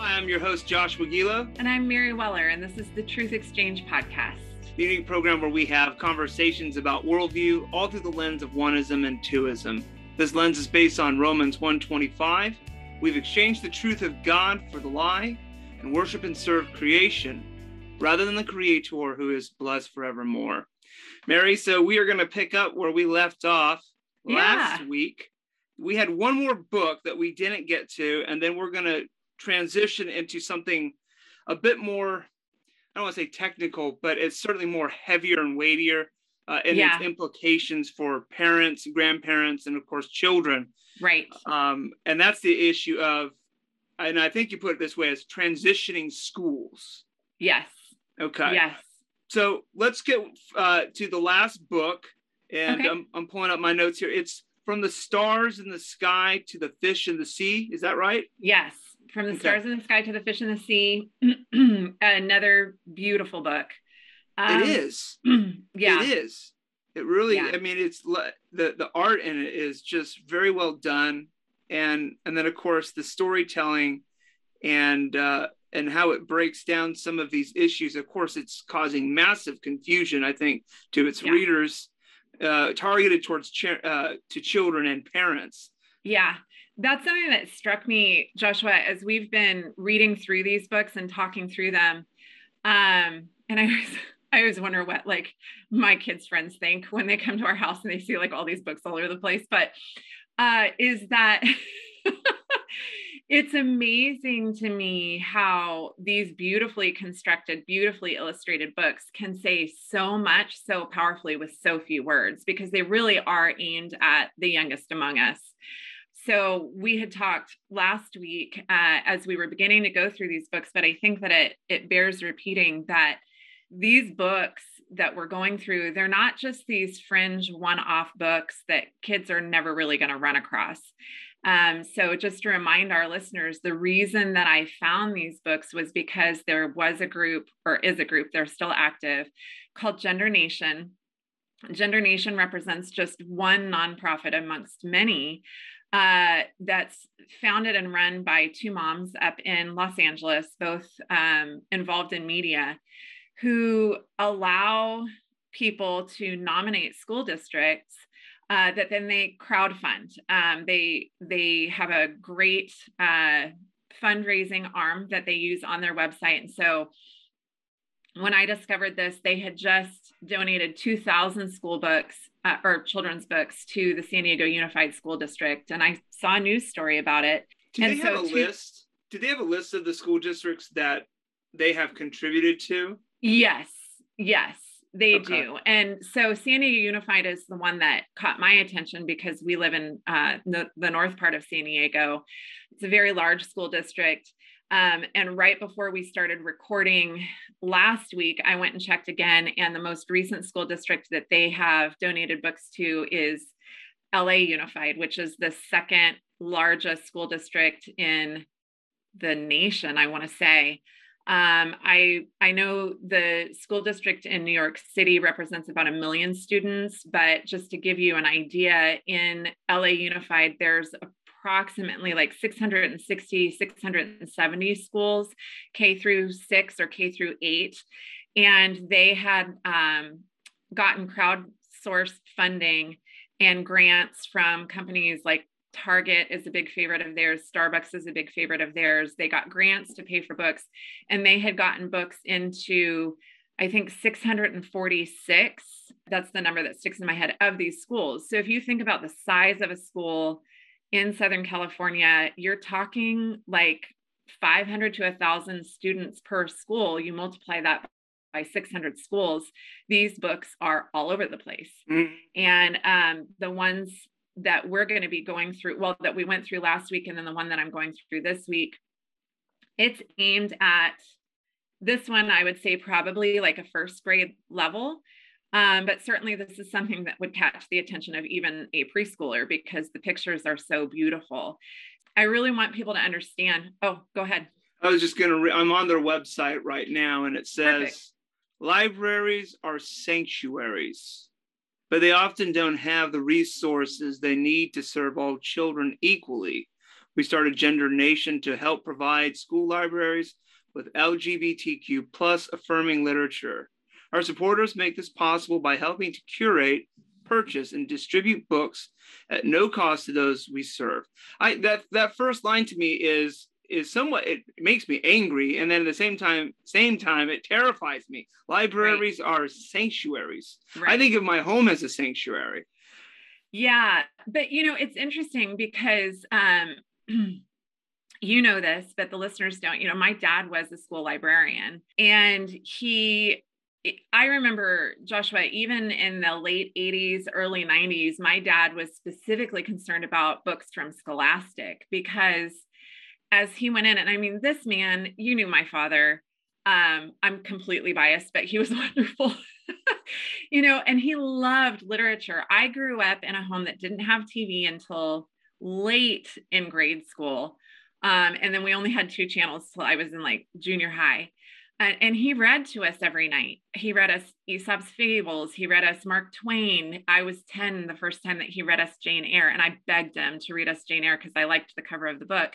Hi, I'm your host, Josh Wagila. And I'm Mary Weller, and this is the Truth Exchange Podcast. The unique program where we have conversations about worldview all through the lens of oneism and twoism. This lens is based on Romans 125. We've exchanged the truth of God for the lie and worship and serve creation rather than the creator who is blessed forevermore. Mary, so we are going to pick up where we left off last Yeah. week. We had one more book that we didn't get to, and then we're going to transition into something a bit more, I don't want to say technical, but it's certainly more heavier and weightier uh, in Yeah. its implications for parents, grandparents, and of course, children. Right. Um, and that's the issue of, and I think you put it this way as transitioning schools. Yes. Okay. Yes. So let's get uh, to the last book, and Okay. I'm, I'm pulling up my notes here. It's from the stars in the sky to the fish in the sea. Is that right? Yes. From the stars in the sky to the fish in the sea. Another beautiful book. Um, it is. Yeah. It is. It really. Yeah. I mean, it's the the art in it is just very well done, and and then of course the storytelling, and uh, and how it breaks down some of these issues. Of course, it's causing massive confusion. I think to its Yeah. readers, uh, targeted towards ch- uh, to children and parents. Yeah. That's something that struck me, Joshua, as we've been reading through these books and talking through them. Um, and I always, I always wonder what like my kids' friends think when they come to our house and they see like all these books all over the place. But uh, is that it's amazing to me how these beautifully constructed, beautifully illustrated books can say so much so powerfully with so few words because they really are aimed at the youngest among us. So we had talked last week uh, as we were beginning to go through these books, but I think that it it bears repeating that these books that we're going through, they're not just these fringe one-off books that kids are never really going to run across. Um, so just to remind our listeners, the reason that I found these books was because there was a group or is a group, they're still active, called Gender Nation. Gender Nation represents just one nonprofit amongst many uh, that's founded and run by two moms up in Los Angeles, both um, involved in media, who allow people to nominate school districts uh, that then they crowdfund. Um, they they have a great uh, fundraising arm that they use on their website, and so when I discovered this, they had just donated 2,000 school books uh, or children's books to the San Diego Unified School District. And I saw a news story about it. Do And they have a to- list? Do they have a list of the school districts that they have contributed to? Yes, yes, they Okay. do. And so San Diego Unified is the one that caught my attention because we live in uh, the, the north part of San Diego. It's a very large school district. Um, and right before we started recording last week, I went and checked again. And the most recent school district that they have donated books to is LA Unified, which is the second largest school district in the nation, I want to say. Um, I I know the school district in New York City represents about a million students, but just to give you an idea, in LA Unified, there's approximately like 660, 670 schools, K through six or K through eight, and they had um, gotten crowdsourced funding and grants from companies like Target is a big favorite of theirs. Starbucks is a big favorite of theirs. They got grants to pay for books, and they had gotten books into, I think, 646. That's the number that sticks in my head of these schools. So if you think about the size of a school in Southern California, you're talking like 500 to 1,000 students per school. You multiply that by 600 schools. These books are all over the place. Mm, And um, the ones that we're going to be going through, well, that we went through last week, and then the one that I'm going through this week, it's aimed at this one, I would say probably like a first grade level. Um, but certainly, this is something that would catch the attention of even a preschooler because the pictures are so beautiful. I really want people to understand. Oh, go ahead. I was just going to, re- I'm on their website right now and it says Perfect. libraries are sanctuaries, but they often don't have the resources they need to serve all children equally. We started Gender Nation to help provide school libraries with LGBTQ plus affirming literature. Our supporters make this possible by helping to curate, purchase, and distribute books at no cost to those we serve. I that that first line to me is is somewhat it makes me angry and then at the same time same time it terrifies me libraries right. are sanctuaries right. i think of my home as a sanctuary yeah but you know it's interesting because um you know this but the listeners don't you know my dad was a school librarian and he I remember Joshua, even in the late 80s, early 90s, my dad was specifically concerned about books from Scholastic because as he went in, and I mean, this man, you knew my father. Um, I'm completely biased, but he was wonderful. you know, and he loved literature. I grew up in a home that didn't have TV until late in grade school. Um, and then we only had two channels till I was in like junior high and, and he read to us every night. He read us Aesop's Fables. He read us Mark Twain. I was 10 the first time that he read us Jane Eyre, and I begged him to read us Jane Eyre because I liked the cover of the book.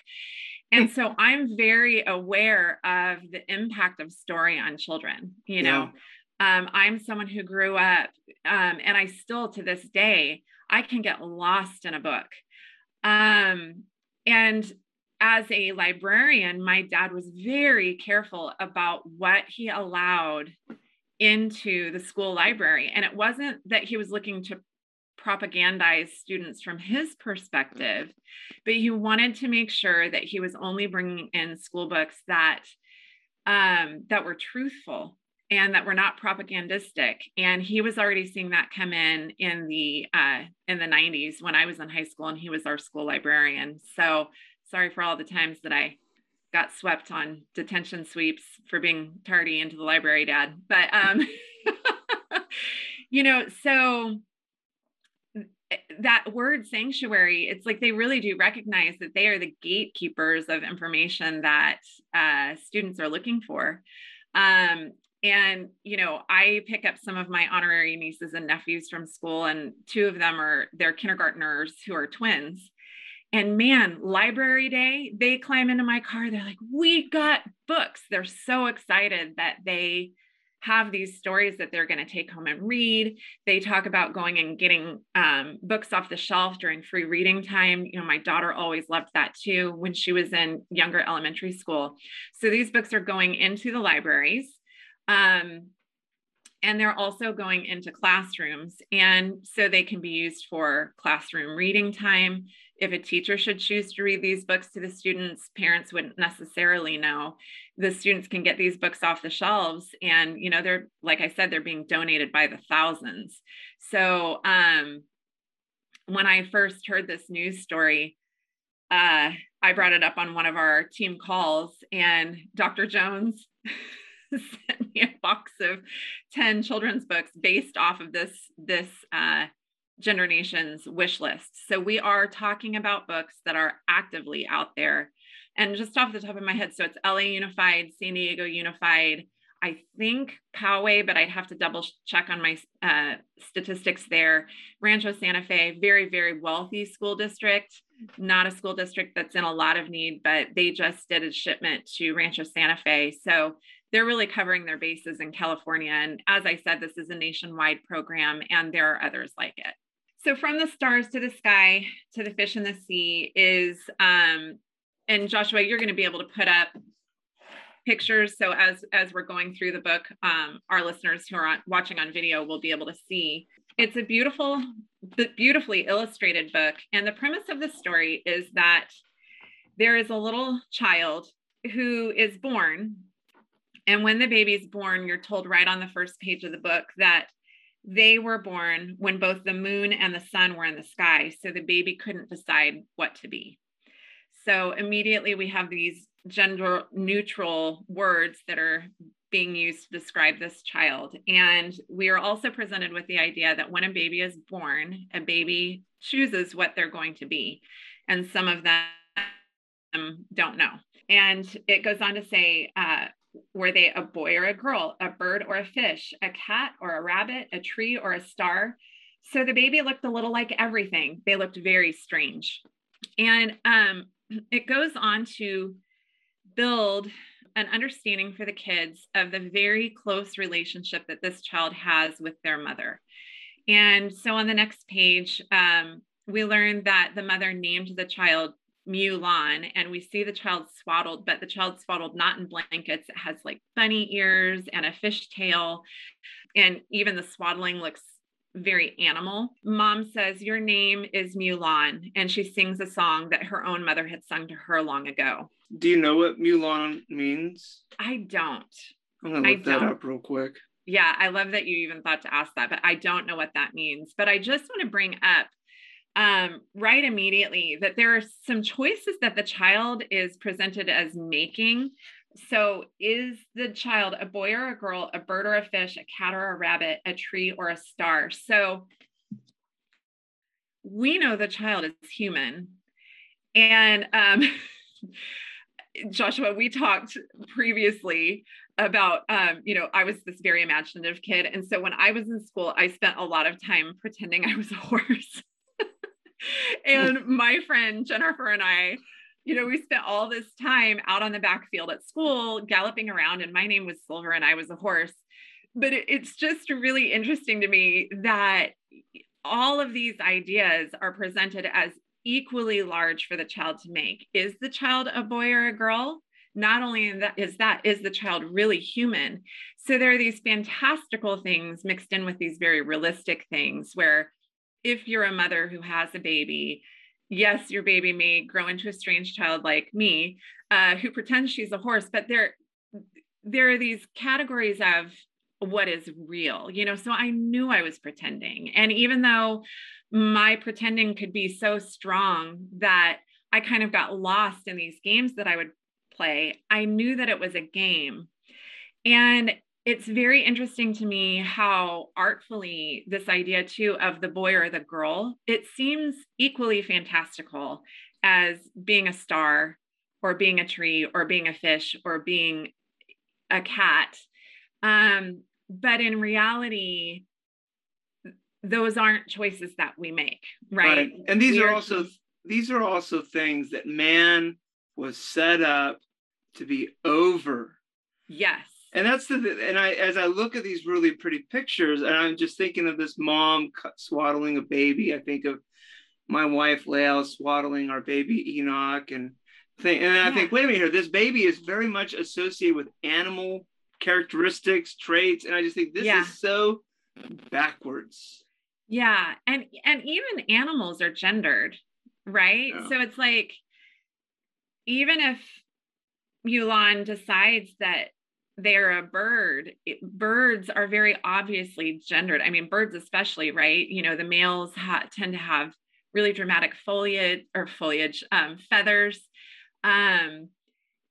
And so I'm very aware of the impact of story on children. You know, yeah. um, I'm someone who grew up, um, and I still to this day, I can get lost in a book. Um, and as a librarian, my dad was very careful about what he allowed into the school library. And it wasn't that he was looking to propagandize students from his perspective, but he wanted to make sure that he was only bringing in school books that um, that were truthful and that were not propagandistic. And he was already seeing that come in in the uh, in the 90s when I was in high school, and he was our school librarian. So sorry for all the times that I got swept on detention sweeps for being tardy into the library, Dad. But um, you know, so eh, that word sanctuary, it's like they really do recognize that they are the gatekeepers of information that uh, students are looking for. Um, and you know i pick up some of my honorary nieces and nephews from school and two of them are they're kindergartners who are twins and man, library day, they climb into my car. They're like, we got books. They're so excited that they have these stories that they're going to take home and read. They talk about going and getting um, books off the shelf during free reading time. You know, my daughter always loved that too when she was in younger elementary school. So these books are going into the libraries. Um, and they're also going into classrooms. And so they can be used for classroom reading time if a teacher should choose to read these books to the students, parents wouldn't necessarily know. The students can get these books off the shelves, and you know they're like I said, they're being donated by the thousands. So um, when I first heard this news story, uh, I brought it up on one of our team calls, and Dr. Jones. sent me a box of 10 children's books based off of this this uh, Gender Nation's wish list. So we are talking about books that are actively out there. And just off the top of my head, so it's LA Unified, San Diego Unified, I think Poway, but I'd have to double check on my uh, statistics there. Rancho Santa Fe, very, very wealthy school district, not a school district that's in a lot of need, but they just did a shipment to Rancho Santa Fe. So they're really covering their bases in California. And as I said, this is a nationwide program, and there are others like it. So from the stars to the sky to the fish in the sea is um and Joshua you're going to be able to put up pictures so as as we're going through the book um our listeners who are on, watching on video will be able to see it's a beautiful beautifully illustrated book and the premise of the story is that there is a little child who is born and when the baby's born you're told right on the first page of the book that they were born when both the moon and the sun were in the sky. So the baby couldn't decide what to be. So immediately we have these gender neutral words that are being used to describe this child. And we are also presented with the idea that when a baby is born, a baby chooses what they're going to be. And some of them don't know. And it goes on to say, uh, were they a boy or a girl, a bird or a fish, a cat or a rabbit, a tree or a star? So the baby looked a little like everything. They looked very strange. And um, it goes on to build an understanding for the kids of the very close relationship that this child has with their mother. And so on the next page, um, we learn that the mother named the child Mulan, and we see the child swaddled, but the child swaddled not in blankets. It has like bunny ears and a fish tail. And even the swaddling looks very animal. Mom says, Your name is Mulan. And she sings a song that her own mother had sung to her long ago. Do you know what Mulan means? I don't. I'm going to look that up real quick. Yeah, I love that you even thought to ask that, but I don't know what that means. But I just want to bring up um, right immediately that there are some choices that the child is presented as making. So, is the child a boy or a girl, a bird or a fish, a cat or a rabbit, a tree or a star? So, we know the child is human. And um, Joshua, we talked previously about, um, you know, I was this very imaginative kid. And so when I was in school, I spent a lot of time pretending I was a horse. and my friend Jennifer and I, you know, we spent all this time out on the backfield at school galloping around, and my name was Silver and I was a horse. But it, it's just really interesting to me that all of these ideas are presented as equally large for the child to make. Is the child a boy or a girl? Not only that is that is the child really human. So there are these fantastical things mixed in with these very realistic things where if you're a mother who has a baby, yes, your baby may grow into a strange child like me, uh, who pretends she's a horse, but there, there are these categories of what is real, you know. So I knew I was pretending. And even though my pretending could be so strong that I kind of got lost in these games that I would play, I knew that it was a game. And it's very interesting to me how artfully this idea too of the boy or the girl it seems equally fantastical as being a star or being a tree or being a fish or being a cat. Um, but in reality those aren't choices that we make right, right. and these are, are also these are also things that man was set up to be over yes and that's the and i as i look at these really pretty pictures and i'm just thinking of this mom swaddling a baby i think of my wife Lael swaddling our baby enoch and think and i think wait a minute here this baby is very much associated with animal characteristics traits and i just think this yeah. is so backwards yeah and and even animals are gendered right yeah. so it's like even if Mulan decides that they're a bird it, birds are very obviously gendered. I mean birds especially right? You know the males ha- tend to have really dramatic foliage or foliage um, feathers. Um,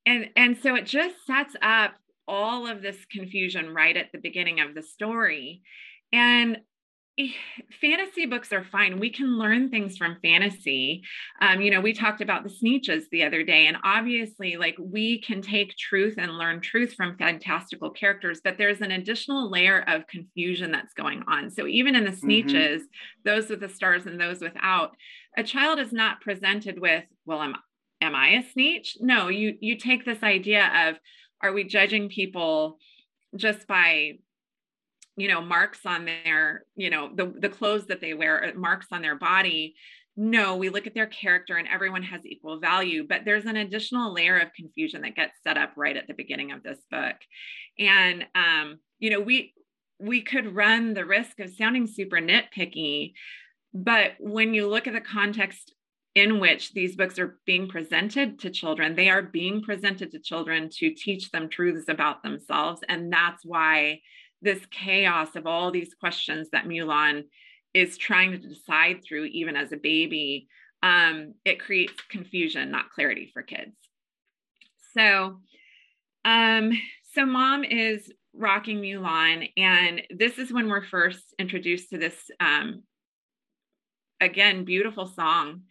and and so it just sets up all of this confusion right at the beginning of the story. And fantasy books are fine. We can learn things from fantasy. Um, you know, we talked about the Sneetches the other day, and obviously, like we can take truth and learn truth from fantastical characters, but there's an additional layer of confusion that's going on. So even in the Sneetches, mm-hmm. those with the stars and those without, a child is not presented with, well, am am I a Sneetch? No, you you take this idea of are we judging people just by you know marks on their you know the the clothes that they wear uh, marks on their body no we look at their character and everyone has equal value but there's an additional layer of confusion that gets set up right at the beginning of this book. And um you know we we could run the risk of sounding super nitpicky but when you look at the context in which these books are being presented to children they are being presented to children to teach them truths about themselves. And that's why this chaos of all these questions that Mulan is trying to decide through, even as a baby, um, it creates confusion, not clarity for kids. So, um, so mom is rocking Mulan, and this is when we're first introduced to this, um, again, beautiful song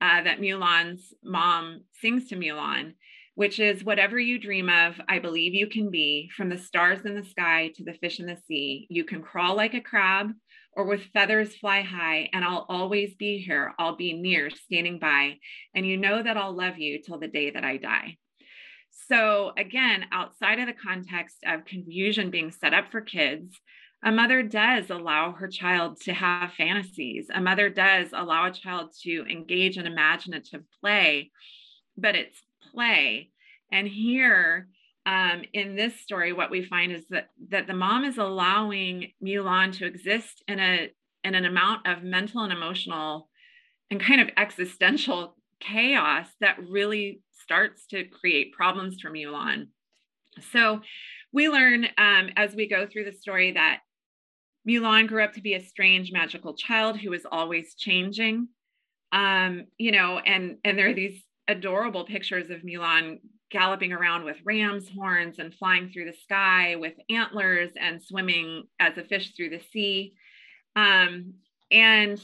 uh, that Mulan's mom sings to Mulan which is whatever you dream of, I believe you can be, from the stars in the sky to the fish in the sea. You can crawl like a crab or with feathers fly high, and I'll always be here. I'll be near, standing by, and you know that I'll love you till the day that I die. So, again, outside of the context of confusion being set up for kids, a mother does allow her child to have fantasies. A mother does allow a child to engage in imaginative play, but it's play. And here, um, in this story, what we find is that that the mom is allowing Mulan to exist in a in an amount of mental and emotional and kind of existential chaos that really starts to create problems for Mulan. So we learn um, as we go through the story that Mulan grew up to be a strange magical child who was always changing. Um, you know, and and there are these adorable pictures of Mulan galloping around with ram's horns and flying through the sky with antlers and swimming as a fish through the sea. Um, and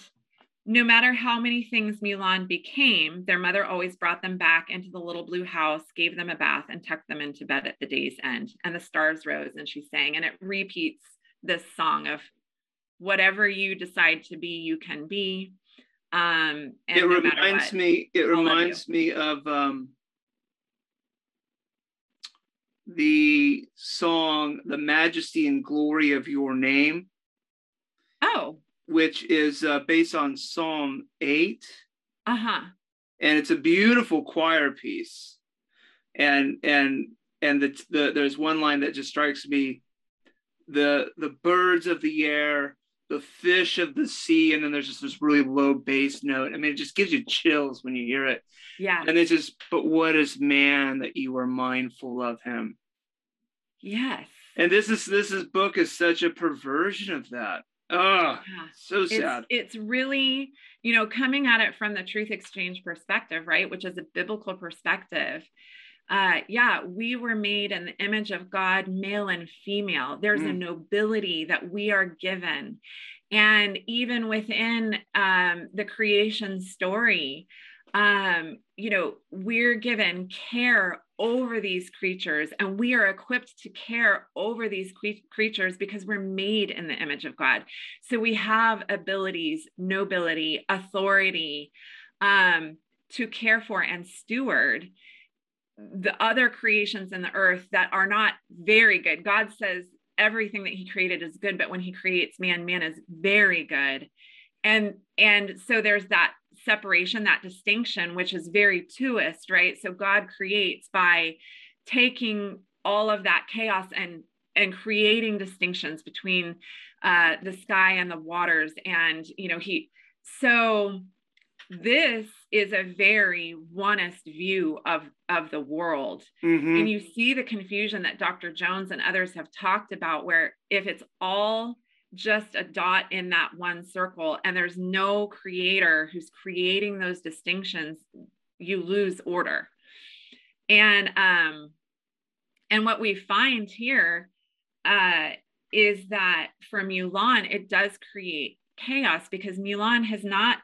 no matter how many things Mulan became, their mother always brought them back into the little blue house, gave them a bath, and tucked them into bed at the day's end. And the stars rose and she sang. And it repeats this song of whatever you decide to be, you can be. Um, it no reminds what, me. It reminds me of um, the song "The Majesty and Glory of Your Name." Oh, which is uh, based on Psalm eight. Uh huh. And it's a beautiful choir piece, and and and the, the there's one line that just strikes me: the the birds of the air the fish of the sea, and then there's just this really low bass note. I mean, it just gives you chills when you hear it. Yeah. And it's just, but what is man that you are mindful of him? Yes. And this is this is book is such a perversion of that. Oh, yeah. so sad. It's, it's really, you know, coming at it from the truth exchange perspective, right? Which is a biblical perspective uh, yeah, we were made in the image of God, male and female. There's mm. a nobility that we are given. And even within um, the creation story, um, you know, we're given care over these creatures and we are equipped to care over these creatures because we're made in the image of God. So we have abilities, nobility, authority um, to care for and steward the other creations in the earth that are not very good. God says everything that he created is good, but when he creates man, man is very good. And and so there's that separation, that distinction, which is very twoist, right? So God creates by taking all of that chaos and and creating distinctions between uh, the sky and the waters. And you know, he so this is a very oneist view of of the world mm-hmm. and you see the confusion that dr jones and others have talked about where if it's all just a dot in that one circle and there's no creator who's creating those distinctions you lose order and um and what we find here uh is that for mulan it does create chaos because mulan has not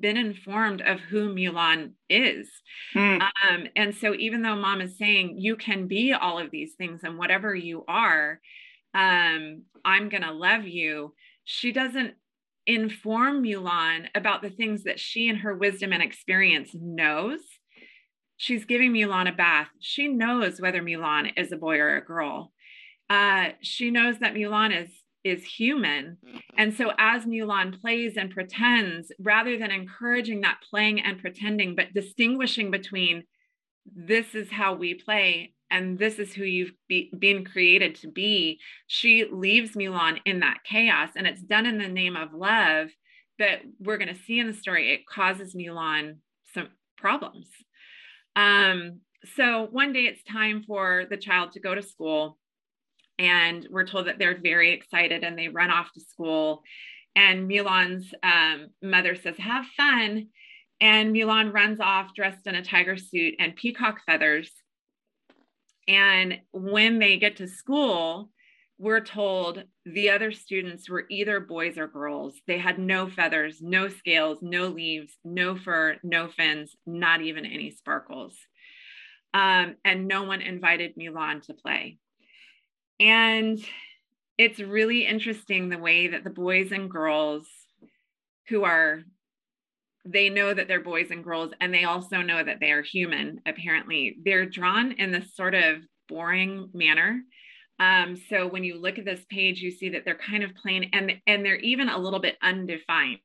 been informed of who Mulan is. Mm. Um, and so, even though mom is saying you can be all of these things and whatever you are, um, I'm going to love you, she doesn't inform Mulan about the things that she and her wisdom and experience knows. She's giving Mulan a bath. She knows whether Mulan is a boy or a girl. Uh, she knows that Mulan is is human. Mm-hmm. And so as Mulan plays and pretends, rather than encouraging that playing and pretending, but distinguishing between this is how we play and this is who you've be, been created to be, she leaves Mulan in that chaos. And it's done in the name of love. But we're going to see in the story, it causes Mulan some problems. Um, so one day it's time for the child to go to school and we're told that they're very excited and they run off to school. And Mulan's um, mother says, Have fun. And Mulan runs off dressed in a tiger suit and peacock feathers. And when they get to school, we're told the other students were either boys or girls. They had no feathers, no scales, no leaves, no fur, no fins, not even any sparkles. Um, and no one invited Mulan to play. And it's really interesting the way that the boys and girls who are they know that they're boys and girls and they also know that they are human apparently. They're drawn in this sort of boring manner. Um, so when you look at this page you see that they're kind of plain and and they're even a little bit undefined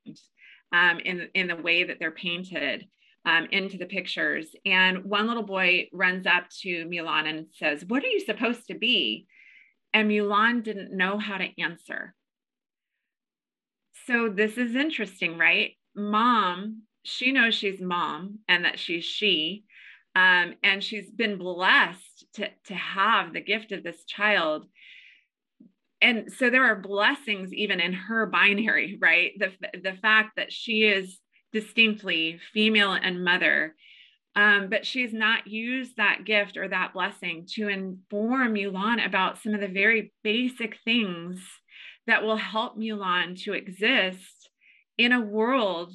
um, in in the way that they're painted um, into the pictures. And one little boy runs up to Milan and says what are you supposed to be and Mulan didn't know how to answer so this is interesting right mom, she knows she's mom and that she's she. Um, and she's been blessed to, to have the gift of this child. And so there are blessings even in her binary, right? The, the fact that she is distinctly female and mother, um, but she's not used that gift or that blessing to inform Mulan about some of the very basic things that will help Mulan to exist in a world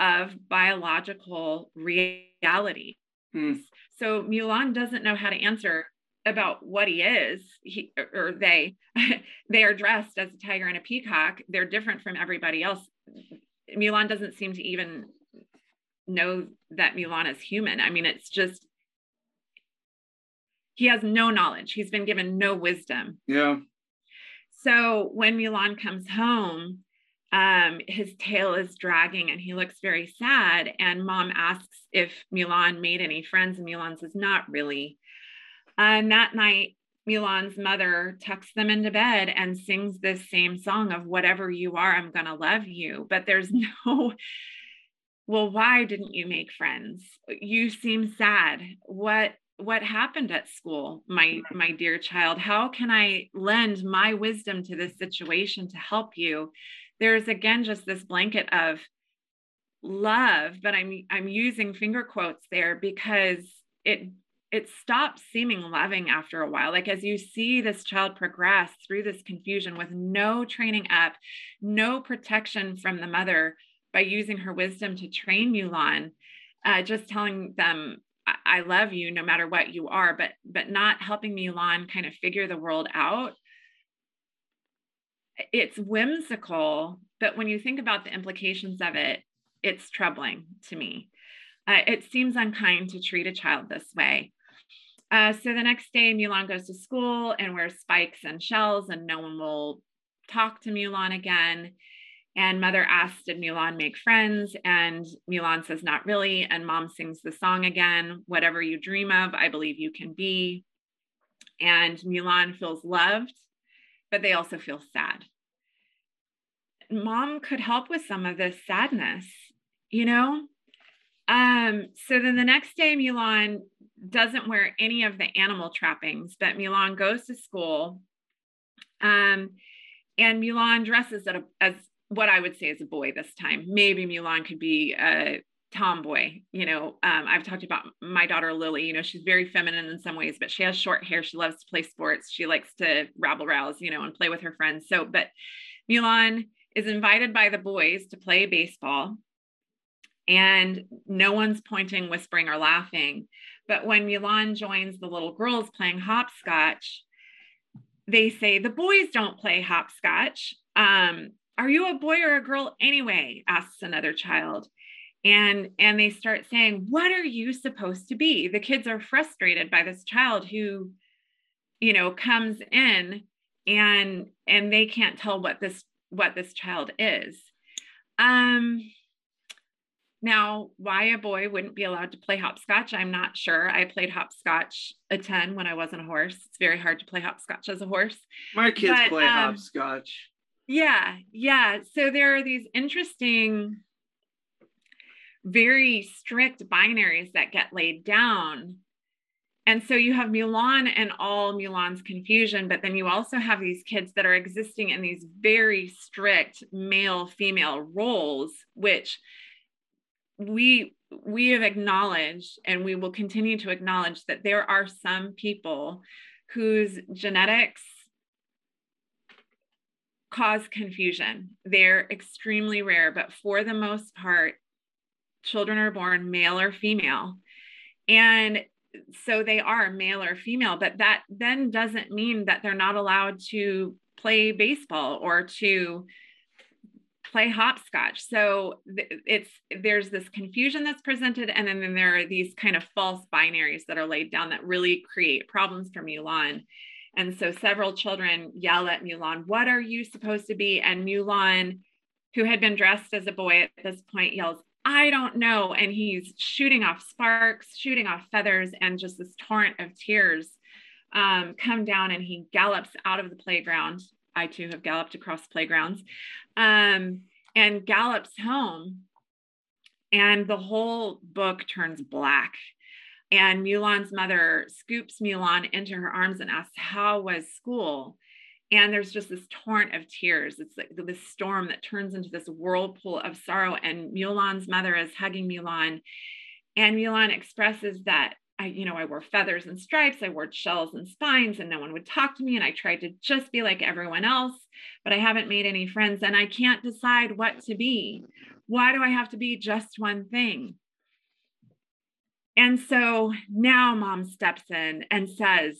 of biological reality. Hmm. So Mulan doesn't know how to answer about what he is he or they they are dressed as a tiger and a peacock they're different from everybody else Mulan doesn't seem to even know that Mulan is human i mean it's just he has no knowledge he's been given no wisdom yeah so when Mulan comes home um, his tail is dragging and he looks very sad. And mom asks if Mulan made any friends, and Mulan says, Not really. And that night, Mulan's mother tucks them into bed and sings this same song of whatever you are, I'm going to love you. But there's no, well, why didn't you make friends? You seem sad. What what happened at school my my dear child how can i lend my wisdom to this situation to help you there's again just this blanket of love but i'm i'm using finger quotes there because it it stops seeming loving after a while like as you see this child progress through this confusion with no training up no protection from the mother by using her wisdom to train mulan uh, just telling them I-, I love you no matter what you are but but not helping mulan kind of figure the world out it's whimsical, but when you think about the implications of it, it's troubling to me. Uh, it seems unkind to treat a child this way. Uh, so the next day, Mulan goes to school and wears spikes and shells, and no one will talk to Mulan again. And mother asks, Did Milan make friends? And Milan says, Not really. And mom sings the song again Whatever you dream of, I believe you can be. And Milan feels loved but they also feel sad. Mom could help with some of this sadness, you know? Um, so then the next day, Milan doesn't wear any of the animal trappings, but Milan goes to school. Um, and Milan dresses as what I would say is a boy this time. Maybe Mulan could be a tomboy you know um, i've talked about my daughter lily you know she's very feminine in some ways but she has short hair. She loves to play sports. She likes to rabble rouse you know and play with her friends. So but mulan is invited by the boys to play baseball and no one's pointing whispering or laughing. But when mulan joins the little girls playing hopscotch they say the boys don't play hopscotch. Um, are you a boy or a girl anyway? asks another child. And and they start saying what are you supposed to be? The kids are frustrated by this child who you know comes in and and they can't tell what this what this child is. Um now why a boy wouldn't be allowed to play hopscotch i'm not sure. I played hopscotch a ton when i wasn't a horse. It's very hard to play hopscotch as a horse. My kids but, play um, hopscotch yeah yeah so there are these interesting very strict binaries that get laid down. And so you have Mulan and all Mulan's confusion, but then you also have these kids that are existing in these very strict male female roles, which we we have acknowledged and we will continue to acknowledge that there are some people whose genetics cause confusion. They're extremely rare, but for the most part, children are born male or female. And so they are male or female, but that then doesn't mean that they're not allowed to play baseball or to play hopscotch. So it's there's this confusion that's presented, and then, then there are these kind of false binaries that are laid down that really create problems for Mulan. And so several children yell at Mulan, What are you supposed to be? And Mulan, who had been dressed as a boy at this point, yells, I don't know. And he's shooting off sparks, shooting off feathers, and just this torrent of tears um, come down. And he gallops out of the playground. I too have galloped across playgrounds um, and gallops home. And the whole book turns black. And Mulan's mother scoops Mulan into her arms and asks, How was school? And there's just this torrent of tears. It's like this storm that turns into this whirlpool of sorrow. And Mulan's mother is hugging Mulan. And Mulan expresses that I, you know, I wore feathers and stripes, I wore shells and spines, and no one would talk to me. And I tried to just be like everyone else, but I haven't made any friends and I can't decide what to be. Why do I have to be just one thing? And so now mom steps in and says,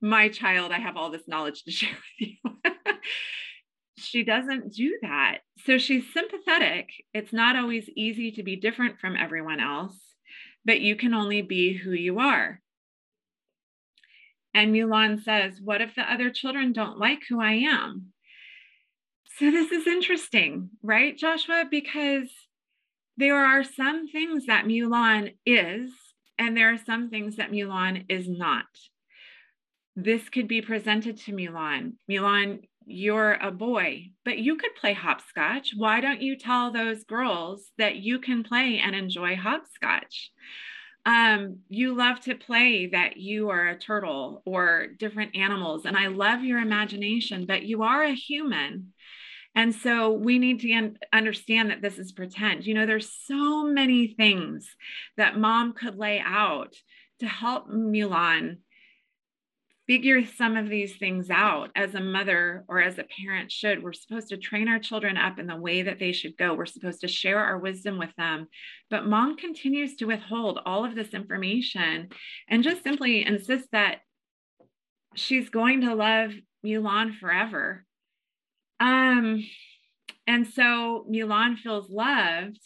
My child, I have all this knowledge to share with you. she doesn't do that. So she's sympathetic. It's not always easy to be different from everyone else, but you can only be who you are. And Mulan says, What if the other children don't like who I am? So this is interesting, right, Joshua? Because there are some things that Mulan is, and there are some things that Mulan is not. This could be presented to Mulan. Mulan, you're a boy, but you could play hopscotch. Why don't you tell those girls that you can play and enjoy hopscotch? Um, you love to play that you are a turtle or different animals, and I love your imagination, but you are a human and so we need to un- understand that this is pretend. You know, there's so many things that mom could lay out to help Mulan figure some of these things out as a mother or as a parent should. We're supposed to train our children up in the way that they should go. We're supposed to share our wisdom with them. But mom continues to withhold all of this information and just simply insist that she's going to love Mulan forever um, and so Mulan feels loved.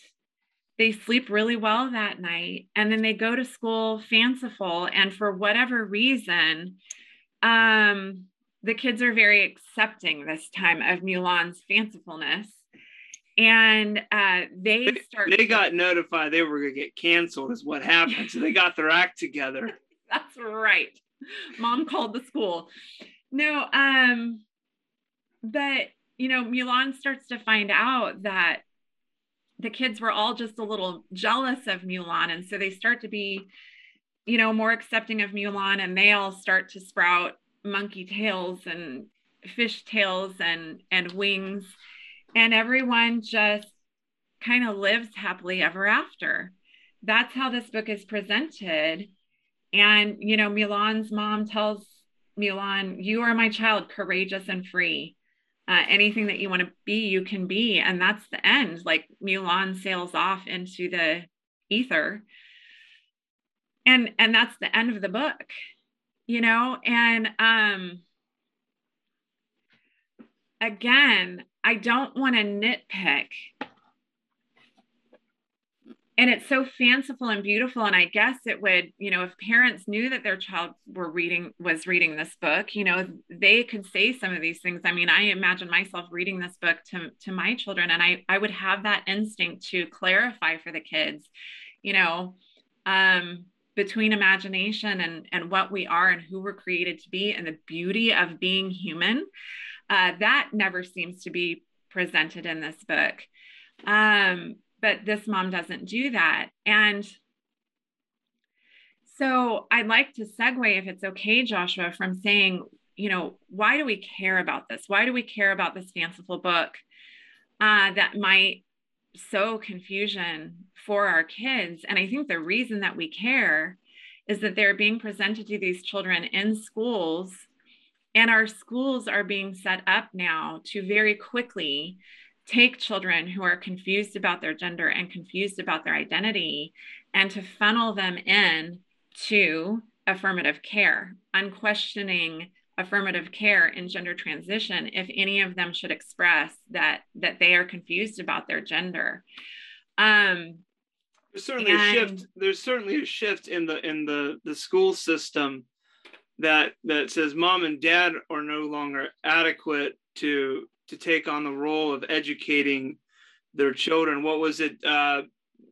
They sleep really well that night, and then they go to school fanciful. And for whatever reason, um, the kids are very accepting this time of Mulan's fancifulness. And uh, they start. They, they got notified they were going to get canceled, is what happened. so they got their act together. That's right. Mom called the school. No, um, but you know, Mulan starts to find out that the kids were all just a little jealous of Mulan. And so they start to be, you know, more accepting of Mulan and they all start to sprout monkey tails and fish tails and and wings. And everyone just kind of lives happily ever after. That's how this book is presented. And, you know, Mulan's mom tells Mulan, You are my child, courageous and free uh, anything that you want to be, you can be. And that's the end. Like Mulan sails off into the ether. And and that's the end of the book, you know? And um again, I don't want to nitpick and it's so fanciful and beautiful and i guess it would you know if parents knew that their child were reading was reading this book you know they could say some of these things. I mean i imagine myself reading this book to, to my children and i i would have that instinct to clarify for the kids you know um between imagination and and what we are and who we're created to be and the beauty of being human. Uh, that never seems to be presented in this book. Um but this mom doesn't do that. And so I'd like to segue, if it's okay, Joshua, from saying, you know, why do we care about this? Why do we care about this fanciful book uh, that might sow confusion for our kids? And I think the reason that we care is that they're being presented to these children in schools, and our schools are being set up now to very quickly take children who are confused about their gender and confused about their identity and to funnel them in to affirmative care, unquestioning affirmative care in gender transition if any of them should express that that they are confused about their gender. Um there's certainly and, a shift there's certainly a shift in the in the the school system that that says mom and dad are no longer adequate to to take on the role of educating their children what was it uh,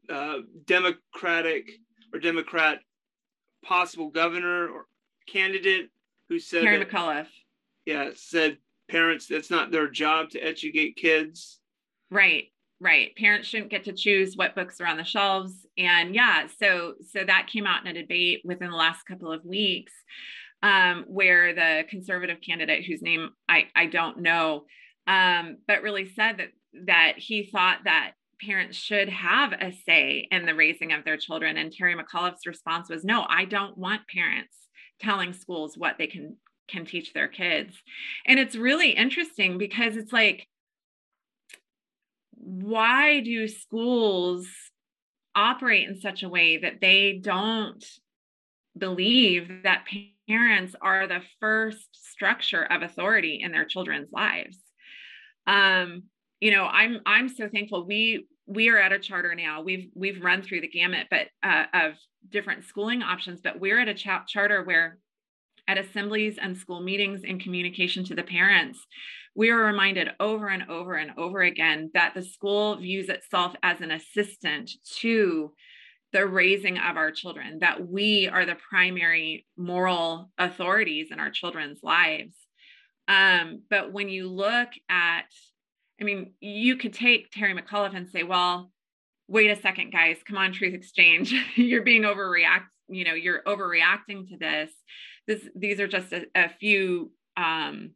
uh, democratic or democrat possible governor or candidate who said Terry that, McAuliffe. Yeah, said parents it's not their job to educate kids. Right, right. Parents shouldn't get to choose what books are on the shelves. And yeah, so so that came out in a debate within the last couple of weeks, um, where the conservative candidate, whose name I, I don't know, um, but really said that that he thought that parents should have a say in the raising of their children. And Terry McAuliffe's response was, no, I don't want parents telling schools what they can can teach their kids. And it's really interesting because it's like, why do schools operate in such a way that they don't believe that parents are the first structure of authority in their children's lives? Um, you know, I'm I'm so thankful. We we are at a charter now. We've we've run through the gamut, but uh, of different schooling options. But we're at a ch- charter where, at assemblies and school meetings and communication to the parents, we are reminded over and over and over again that the school views itself as an assistant to the raising of our children. That we are the primary moral authorities in our children's lives. Um, but when you look at I mean, you could take Terry McAuliffe and say, well, wait a second, guys, come on, truth exchange. you're being overreact, you know, you're overreacting to this. This these are just a, a few um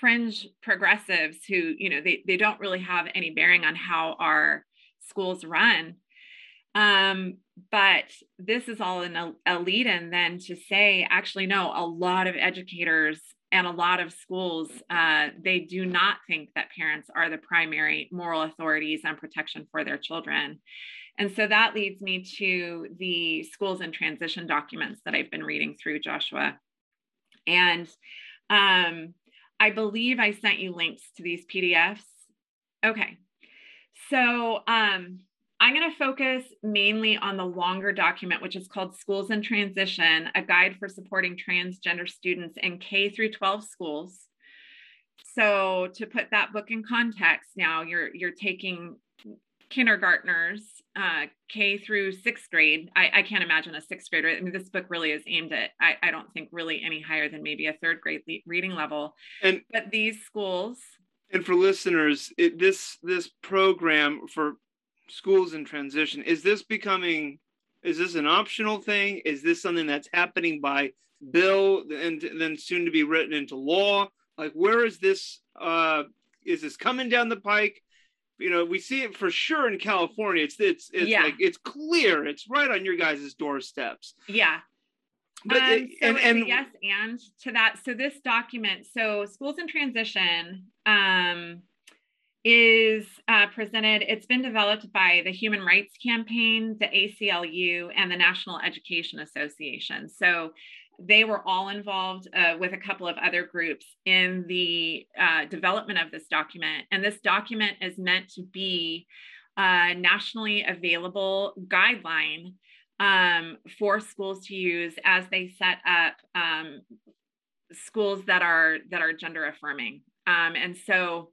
fringe progressives who, you know, they, they don't really have any bearing on how our schools run. Um, but this is all an a lead in then to say, actually, no, a lot of educators and a lot of schools, uh, they do not think that parents are the primary moral authorities on protection for their children. And so that leads me to the schools and transition documents that I've been reading through, Joshua. And um, I believe I sent you links to these PDFs. Okay. So um, I'm going to focus mainly on the longer document, which is called Schools in Transition, a guide for supporting transgender students in K through 12 schools. So to put that book in context, now you're you're taking kindergartners, uh, K through sixth grade. I, I, can't imagine a sixth grader. I mean, this book really is aimed at, I, I don't think really any higher than maybe a third grade le- reading level. And but these schools. And for listeners, it, this this program for schools in transition. Is this becoming is this an optional thing? Is this something that's happening by bill and then soon to be written into law? Like where is this uh is this coming down the pike? You know we see it for sure in california. It's it's it's yeah. like it's clear. It's right on your guys' doorsteps. Yeah. But um, it, so and, and yes and to that. So this document so schools in transition um is uh, presented. It's been developed by the Human Rights Campaign, the ACLU, and the National Education Association. So they were all involved uh, with a couple of other groups in the uh, development of this document. And this document is meant to be a nationally available guideline um, for schools to use as they set up um, schools that are that are gender affirming. Um, and so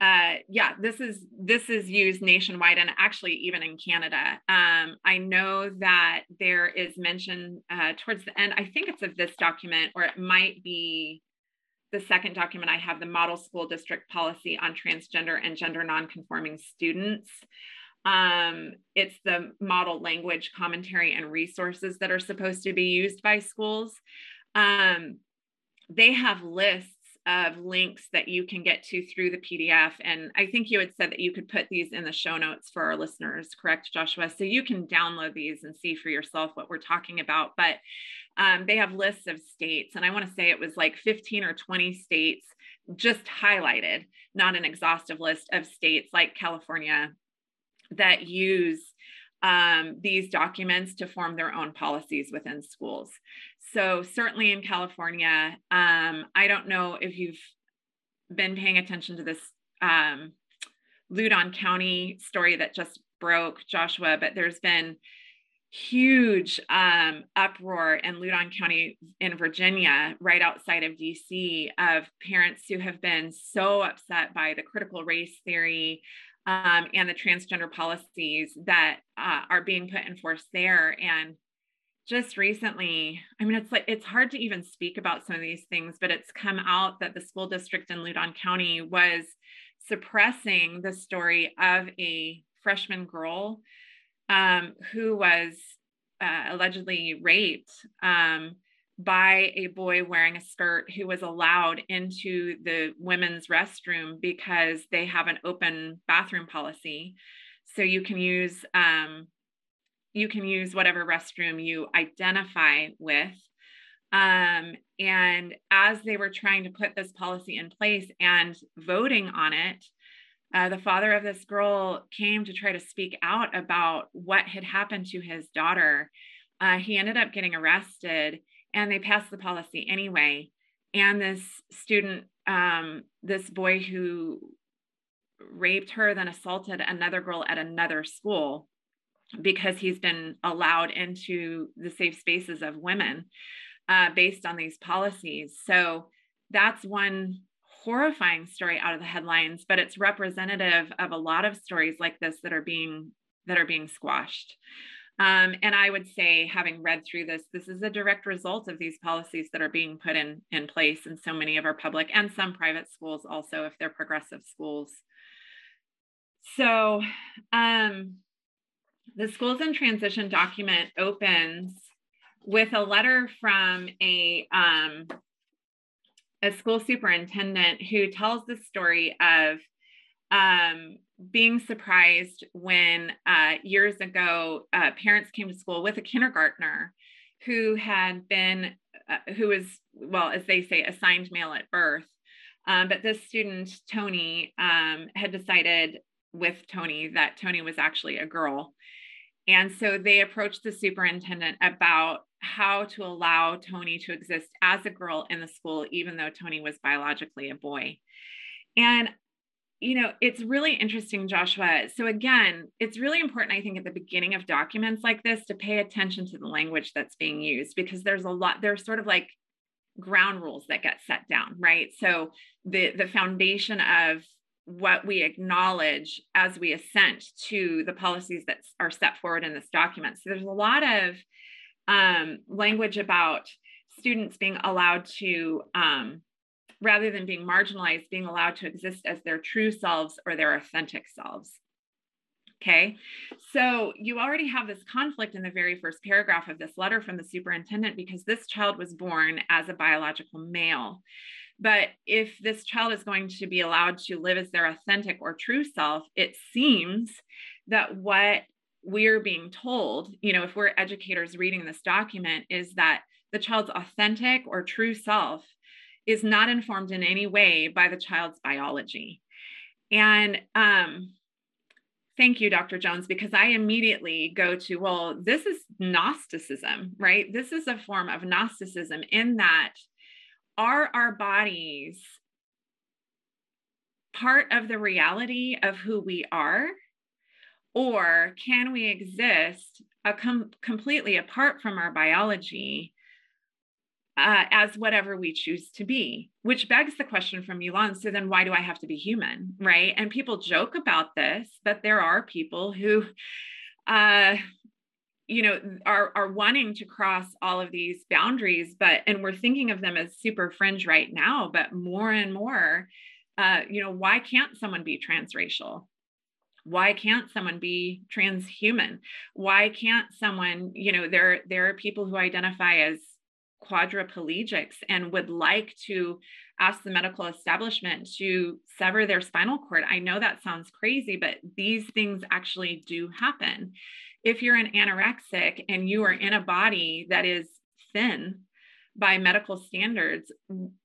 uh, yeah, this is this is used nationwide and actually even in Canada. Um, I know that there is mention uh, towards the end. I think it's of this document, or it might be the second document. I have the Model School District Policy on Transgender and Gender Nonconforming Students. Um, it's the model language, commentary, and resources that are supposed to be used by schools. Um, they have lists of links that you can get to through the PDF. And I think you had said that you could put these in the show notes for our listeners, correct, Joshua? So you can download these and see for yourself what we're talking about. But um, they have lists of states, and I want to say it was like 15 or 20 states just highlighted, not an exhaustive list of states like California that use um, these documents to form their own policies within schools. So, certainly in California, um, I don't know if you've been paying attention to this um, Loudoun County story that just broke, Joshua, but there's been huge um, uproar in Loudoun County in Virginia, right outside of DC, of parents who have been so upset by the critical race theory um, and the transgender policies that uh, are being put in force there. And just recently, I mean, it's like it's hard to even speak about some of these things, but it's come out that the school district in Loudoun County was suppressing the story of a freshman girl um, who was uh, allegedly raped um, by a boy wearing a skirt who was allowed into the women's restroom because they have an open bathroom policy. So you can use um, you can use whatever restroom you identify with. Um, and as they were trying to put this policy in place and voting on it, uh, the father of this girl came to try to speak out about what had happened to his daughter. Uh, he ended up getting arrested and they passed the policy anyway. And this student, um, this boy who raped her, then assaulted another girl at another school because he's been allowed into the safe spaces of women uh, based on these policies. So that's one horrifying story out of the headlines, but it's representative of a lot of stories like this that are being that are being squashed. Um, and I would say, having read through this, this is a direct result of these policies that are being put in, in place in so many of our public and some private schools, also, if they're progressive schools. So, um, the Schools in Transition document opens with a letter from a, um, a school superintendent who tells the story of um, being surprised when uh, years ago uh, parents came to school with a kindergartner who had been uh, who was well as they say assigned male at birth. Um, but this student tony um, had decided with tony that tony was actually a girl and so they approached the superintendent about how to allow tony to exist as a girl in the school even though tony was biologically a boy and you know, it's really interesting, Joshua. So, again, it's really important, I think, at the beginning of documents like this to pay attention to the language that's being used because there's a lot, there's sort of like ground rules that get set down, right? So, the, the foundation of what we acknowledge as we assent to the policies that are set forward in this document. So, there's a lot of um, language about students being allowed to um, rather than being marginalized, being allowed to exist as their true selves or their authentic selves. Okay, so you already have this conflict in the very first paragraph of this letter from the superintendent because this child was born as a biological male. But if this child is going to be allowed to live as their authentic or true self, it seems that what we're being told, you know, if we're educators reading this document, is that the child's authentic or true self is not informed in any way by the child's biology. And um, thank you, Dr. Jones, because I immediately go to, well, this is Gnosticism, right? This is a form of Gnosticism in that are our bodies part of the reality of who we are? Or can we exist com- completely apart from our biology uh, as whatever we choose to be, which begs the question from Yulan so then why do I have to be human? Right. And people joke about this, but there are people who, uh, you know, are, are wanting to cross all of these boundaries, but, and we're thinking of them as super fringe right now, but more and more, uh, you know, why can't someone be transracial? why can't someone be transhuman why can't someone you know there there are people who identify as quadriplegics and would like to ask the medical establishment to sever their spinal cord. I know that sounds crazy, but these things actually do happen. If you're an anorexic and you are in a body that is thin, by medical standards,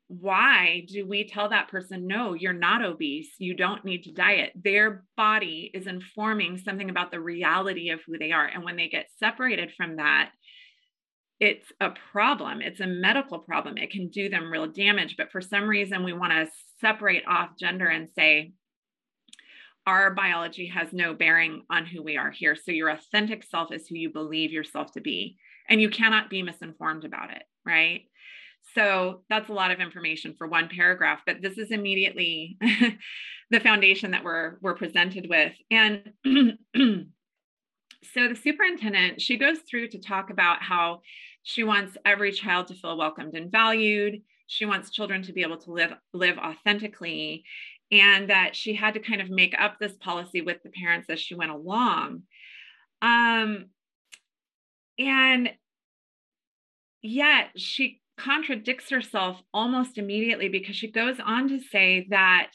why do we tell that person, no, you're not obese, you don't need to diet? Their body is informing something about the reality of who they are. And when they get separated from that, it's a problem. It's a medical problem. It can do them real damage. But for some reason, we want to separate off gender and say, our biology has no bearing on who we are here. So your authentic self is who you believe yourself to be. And you cannot be misinformed about it, right? So that's a lot of information for one paragraph, but this is immediately the foundation that we're we're presented with. And so the superintendent, she goes through to talk about how she wants every child to feel welcomed and valued. She wants children to be able to live live authentically and that she had to kind of make up this policy with the parents as she went along. Um, and yet she contradicts herself almost immediately because she goes on to say that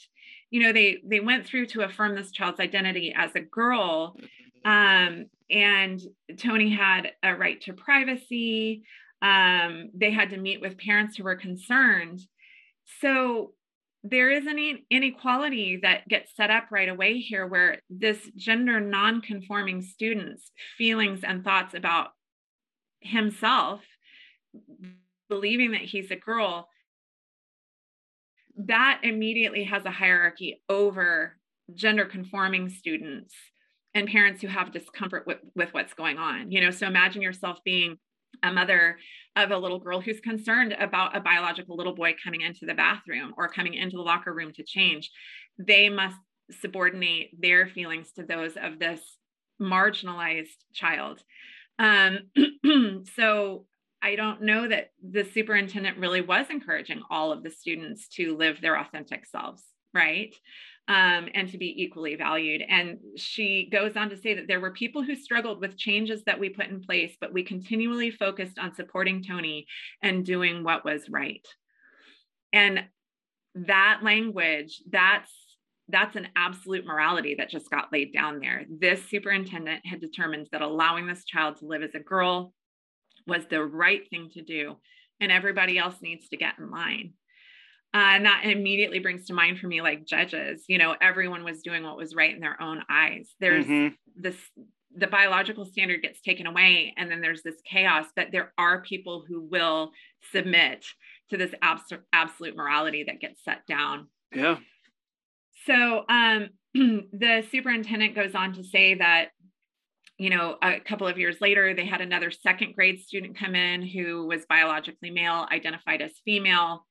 you know they they went through to affirm this child's identity as a girl um, and tony had a right to privacy um, they had to meet with parents who were concerned so there is an inequality that gets set up right away here where this gender non-conforming student's feelings and thoughts about himself believing that he's a girl that immediately has a hierarchy over gender conforming students and parents who have discomfort with, with what's going on. You know so imagine yourself being a mother of a little girl who's concerned about a biological little boy coming into the bathroom or coming into the locker room to change they must subordinate their feelings to those of this marginalized child um, so I don't know that the superintendent really was encouraging all of the students to live their authentic selves, right? Um, and to be equally valued. And she goes on to say that there were people who struggled with changes that we put in place, but we continually focused on supporting Tony and doing what was right. And that language, that's that's an absolute morality that just got laid down there. This superintendent had determined that allowing this child to live as a girl was the right thing to do and everybody else needs to get in line uh, and that immediately brings to mind for me like judges you know everyone was doing what was right in their own eyes there's mm-hmm. this the biological standard gets taken away and then there's this chaos but there are people who will submit to this abs- absolute morality that gets set down yeah so um, the superintendent goes on to say that you know, a couple of years later, they had another second grade student come in who was biologically male, identified as female.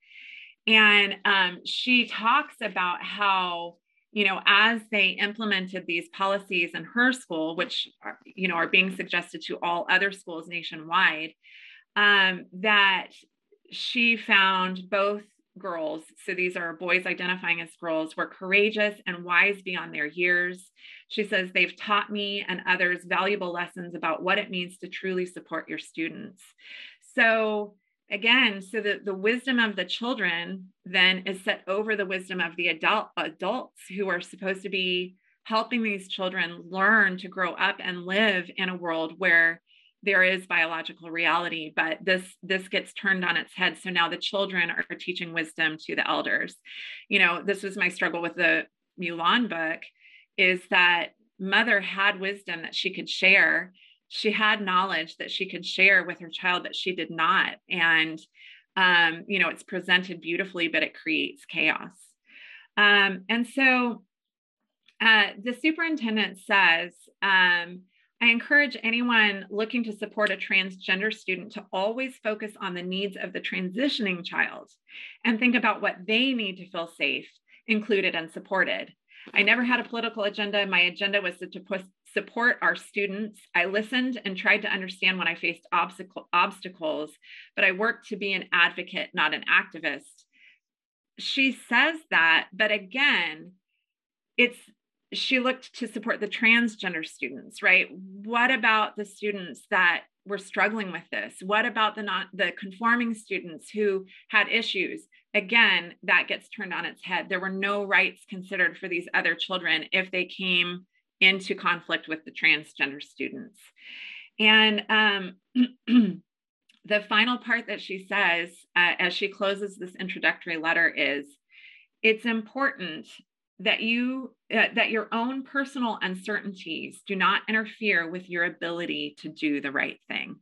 And um, she talks about how, you know, as they implemented these policies in her school, which, are, you know, are being suggested to all other schools nationwide, um, that she found both girls, so these are boys identifying as girls, were courageous and wise beyond their years. She says, they've taught me and others valuable lessons about what it means to truly support your students. So, again, so that the wisdom of the children then is set over the wisdom of the adult adults who are supposed to be helping these children learn to grow up and live in a world where there is biological reality but this this gets turned on its head. So now the children are teaching wisdom to the elders. You know this was my struggle with the mulan book is that mother had wisdom that she could share she had knowledge that she could share with her child that she did not and um, you know it's presented beautifully but it creates chaos um, and so uh, the superintendent says um, I encourage anyone looking to support a transgender student to always focus on the needs of the transitioning child and think about what they need to feel safe, included, and supported. I never had a political agenda. My agenda was to, support our students. I listened and tried to understand when I faced obstacle, obstacles, but I worked to be an advocate, not an activist. She says that, but again, it's she looked to support the transgender students, right? What about the students that were struggling with this? What about the not the conforming students who had issues? Again, that gets turned on its head. There were no rights considered for these other children if they came into conflict with the transgender students. And um, the final part that she says uh, as she closes this introductory letter is it's important that you uh, that your own personal uncertainties do not interfere with your ability to do the right thing.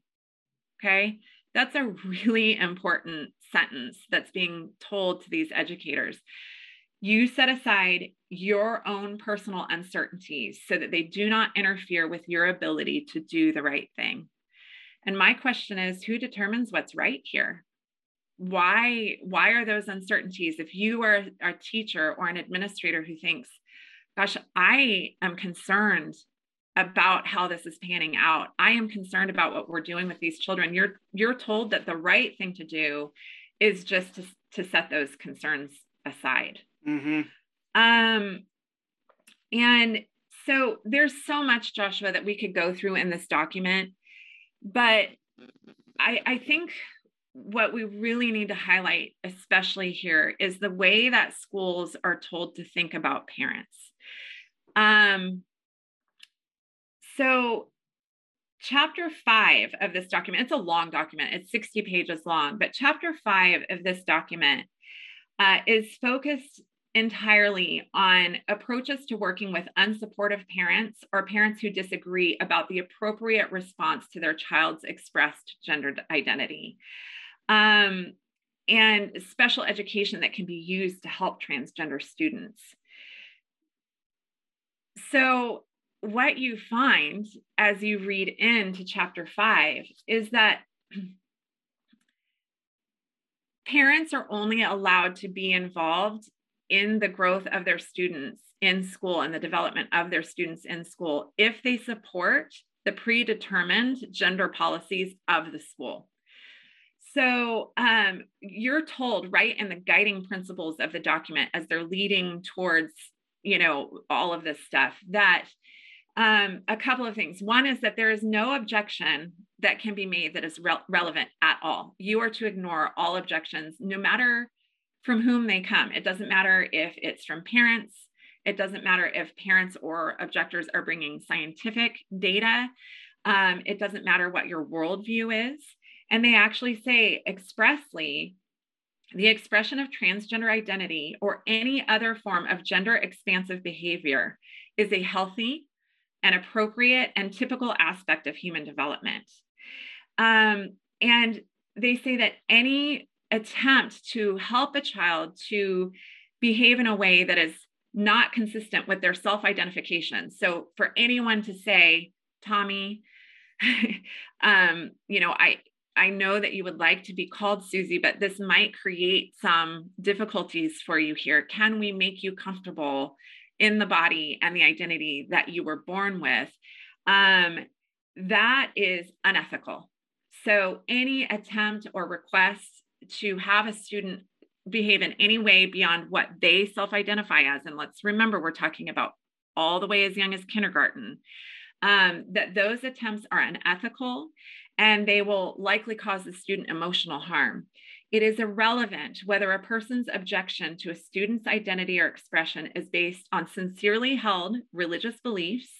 Okay? That's a really important sentence that's being told to these educators. You set aside your own personal uncertainties so that they do not interfere with your ability to do the right thing and my question is who determines what's right here? Why why are those uncertainties if you are a teacher or an administrator who thinks gosh, I am concerned about how this is panning out. I am concerned about what we're doing with these children. You're you're told that the right thing to do is just to, to set those concerns aside. Mm-hmm. Um, and so there's so much, Joshua, that we could go through in this document. But I, I think what we really need to highlight, especially here, is the way that schools are told to think about parents. Um, so, chapter five of this document, it's a long document, it's 60 pages long, but chapter five of this document uh, is focused entirely on approaches to working with unsupportive parents or parents who disagree about the appropriate response to their child's expressed gender identity. Um, and special education that can be used to help transgender students. So, what you find as you read into chapter five is that parents are only allowed to be involved in the growth of their students in school and the development of their students in school if they support the predetermined gender policies of the school. So um, you're told right in the guiding principles of the document as they're leading towards, you know, all of this stuff that um, a couple of things. One is that there is no objection that can be made that is re- relevant at all. You are to ignore all objections, no matter from whom they come. It doesn't matter if it's from parents, it doesn't matter if parents or objectors are bringing scientific data, um, it doesn't matter what your worldview is. And they actually say expressly the expression of transgender identity or any other form of gender expansive behavior is a healthy and appropriate and typical aspect of human development. Um, and they say that any attempt to help a child to behave in a way that is not consistent with their self identification. So for anyone to say, Tommy, um, you know, I, I know that you would like to be called Susie, but this might create some difficulties for you here. Can we make you comfortable in the body and the identity that you were born with? Um, that is unethical. So, any attempt or request to have a student behave in any way beyond what they self identify as, and let's remember we're talking about all the way as young as kindergarten, um, that those attempts are unethical and they will likely cause the student emotional harm. It is irrelevant whether a person's objection to a student's identity or expression is based on sincerely held religious beliefs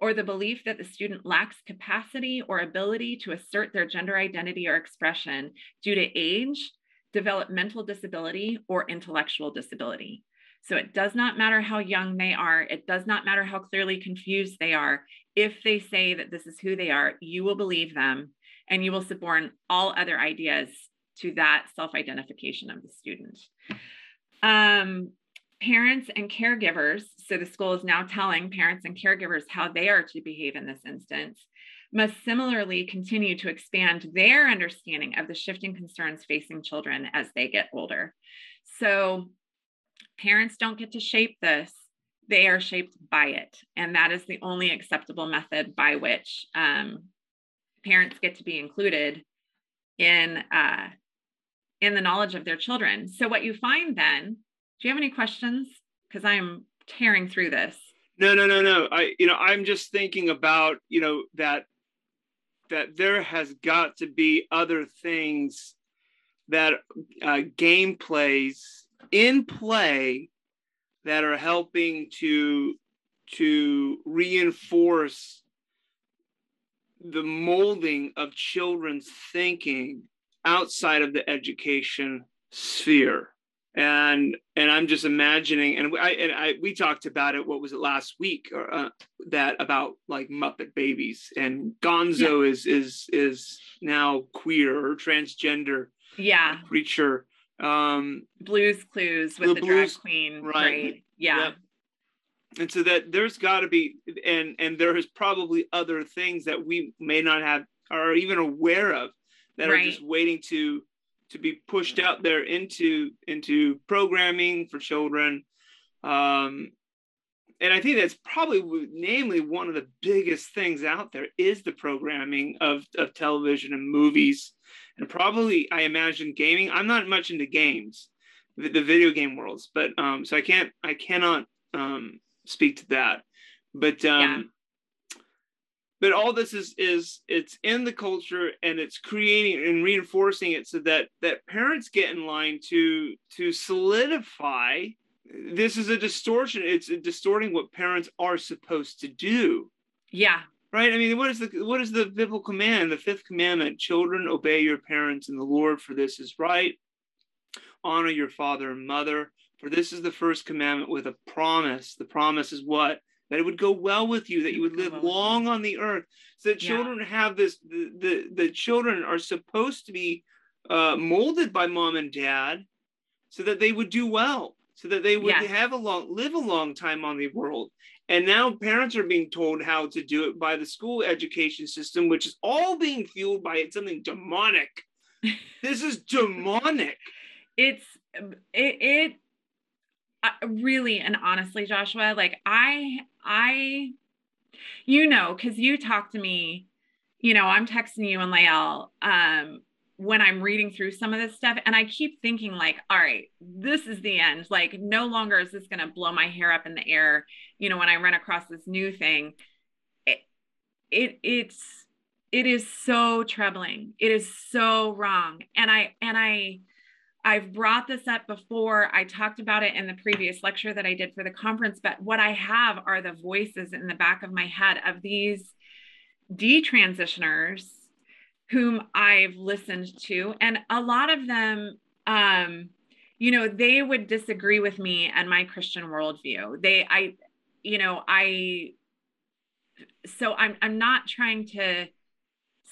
or the belief that the student lacks capacity or ability to assert their gender identity or expression due to age, developmental disability, or intellectual disability. So it does not matter how young they are, it does not matter how clearly confused they are. If they say that this is who they are, you will believe them and you will suborn all other ideas to that self identification of the student. Um, parents and caregivers, so the school is now telling parents and caregivers how they are to behave in this instance, must similarly continue to expand their understanding of the shifting concerns facing children as they get older. So parents don't get to shape this, they are shaped by it. And that is the only acceptable method by which um, parents get to be included in, uh, in the knowledge of their children. So what you find then do you have any questions? Because I'm tearing through this. No, no, no, no. I, you know, I'm just thinking about, you know, that that there has got to be other things that uh, game plays in play that are helping to to reinforce the molding of children's thinking outside of the education sphere and and i'm just imagining and i and i we talked about it what was it last week or uh, that about like muppet babies and gonzo yeah. is is is now queer or transgender yeah creature um blues clues with the, the blues, drag queen right, right. yeah and so that there's got to be and and there is probably other things that we may not have are even aware of that right. are just waiting to to be pushed out there into into programming for children um and i think that's probably namely one of the biggest things out there is the programming of of television and movies and probably i imagine gaming i'm not much into games the, the video game worlds but um so i can't i cannot um speak to that. But um. But all this is is it's in the culture and it's creating and reinforcing it so that that parents get in line to to solidify this is a distortion. It's distorting what parents are supposed to do. Yeah. Right? I mean what is the what is the biblical command? The fifth commandment children obey your parents and the lord for this is right. Honor your father and mother for this is the first commandment with a promise. The promise is what? That it would go well with you, that you would live long on the earth. So that children yeah. have this, the, the, the children are supposed to be uh, molded by mom and dad so that they would do well, so that they would have a long, live a long time on the world. And now parents are being told how to do it by the school education system, which is all being fueled by something demonic. this is demonic. It's it, it really and honestly joshua like i i you know because you talk to me you know i'm texting you and lael um when i'm reading through some of this stuff and i keep thinking like all right this is the end. Like no longer is this going to blow my hair up in the air you know when i run across this new thing. It, it it's it is so troubling. It is so wrong. And i and i I've brought this up before. I talked about it in the previous lecture that I did for the conference, but what I have are the voices in the back of my head of these detransitioners whom I've listened to. And a lot of them, um, you know, they would disagree with me and my Christian worldview. They, I, you know, I, so I'm, I'm not trying to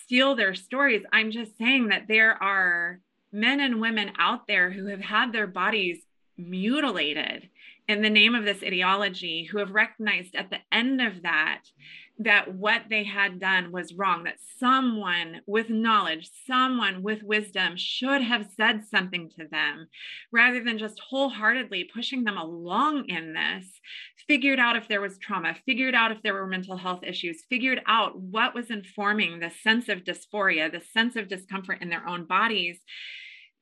steal their stories. I'm just saying that there are, men and women out there who have had their bodies mutilated in the name of this ideology who have recognized at the end of that that what they had done was wrong, that someone with knowledge, someone with wisdom should have said something to them rather than just wholeheartedly pushing them along in this, figured out if there was trauma, figured out if there were mental health issues, figured out what was informing the sense of dysphoria, the sense of discomfort in their own bodies.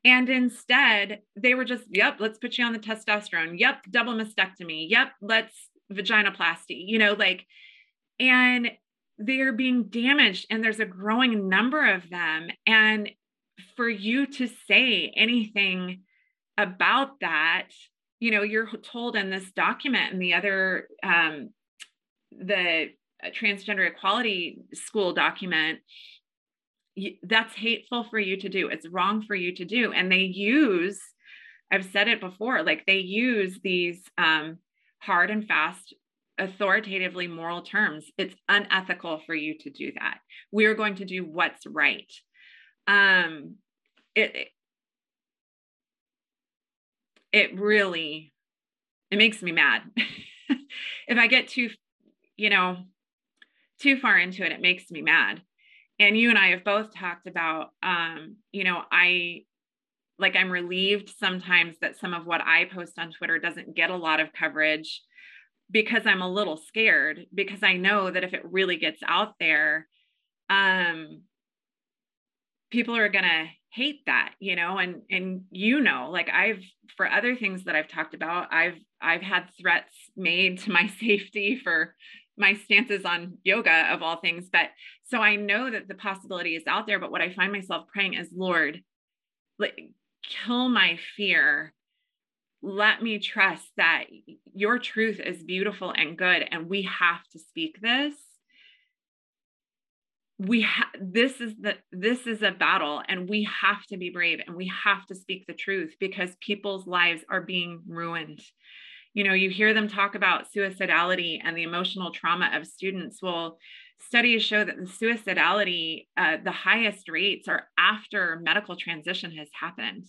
And instead, they were just, yep, let's put you on the testosterone. Yep, double mastectomy. Yep, let's vaginoplasty, you know, like, and they're being damaged and there's a growing number of them and for you to say anything about that you know you're told in this document and the other um, the uh, transgender equality school document that's hateful for you to do it's wrong for you to do and they use i've said it before like they use these um, hard and fast authoritatively moral terms, it's unethical for you to do that. We are going to do what's right. Um, it it really it makes me mad. if I get too, you know, too far into it, it makes me mad. And you and I have both talked about, um, you know, I like I'm relieved sometimes that some of what I post on Twitter doesn't get a lot of coverage because I'm a little scared because I know that if it really gets out there, um, people are gonna hate that, you know, and and you know, like I've for other things that I've talked about, I've I've had threats made to my safety for my stances on yoga of all things. But so I know that the possibility is out there. But what I find myself praying is, Lord, like kill my fear let me trust that your truth is beautiful and good and we have to speak this we ha- this is the this is a battle and we have to be brave and we have to speak the truth because people's lives are being ruined. You know you hear them talk about suicidality and the emotional trauma of students. Well studies show that the suicidality uh, the highest rates are after medical transition has happened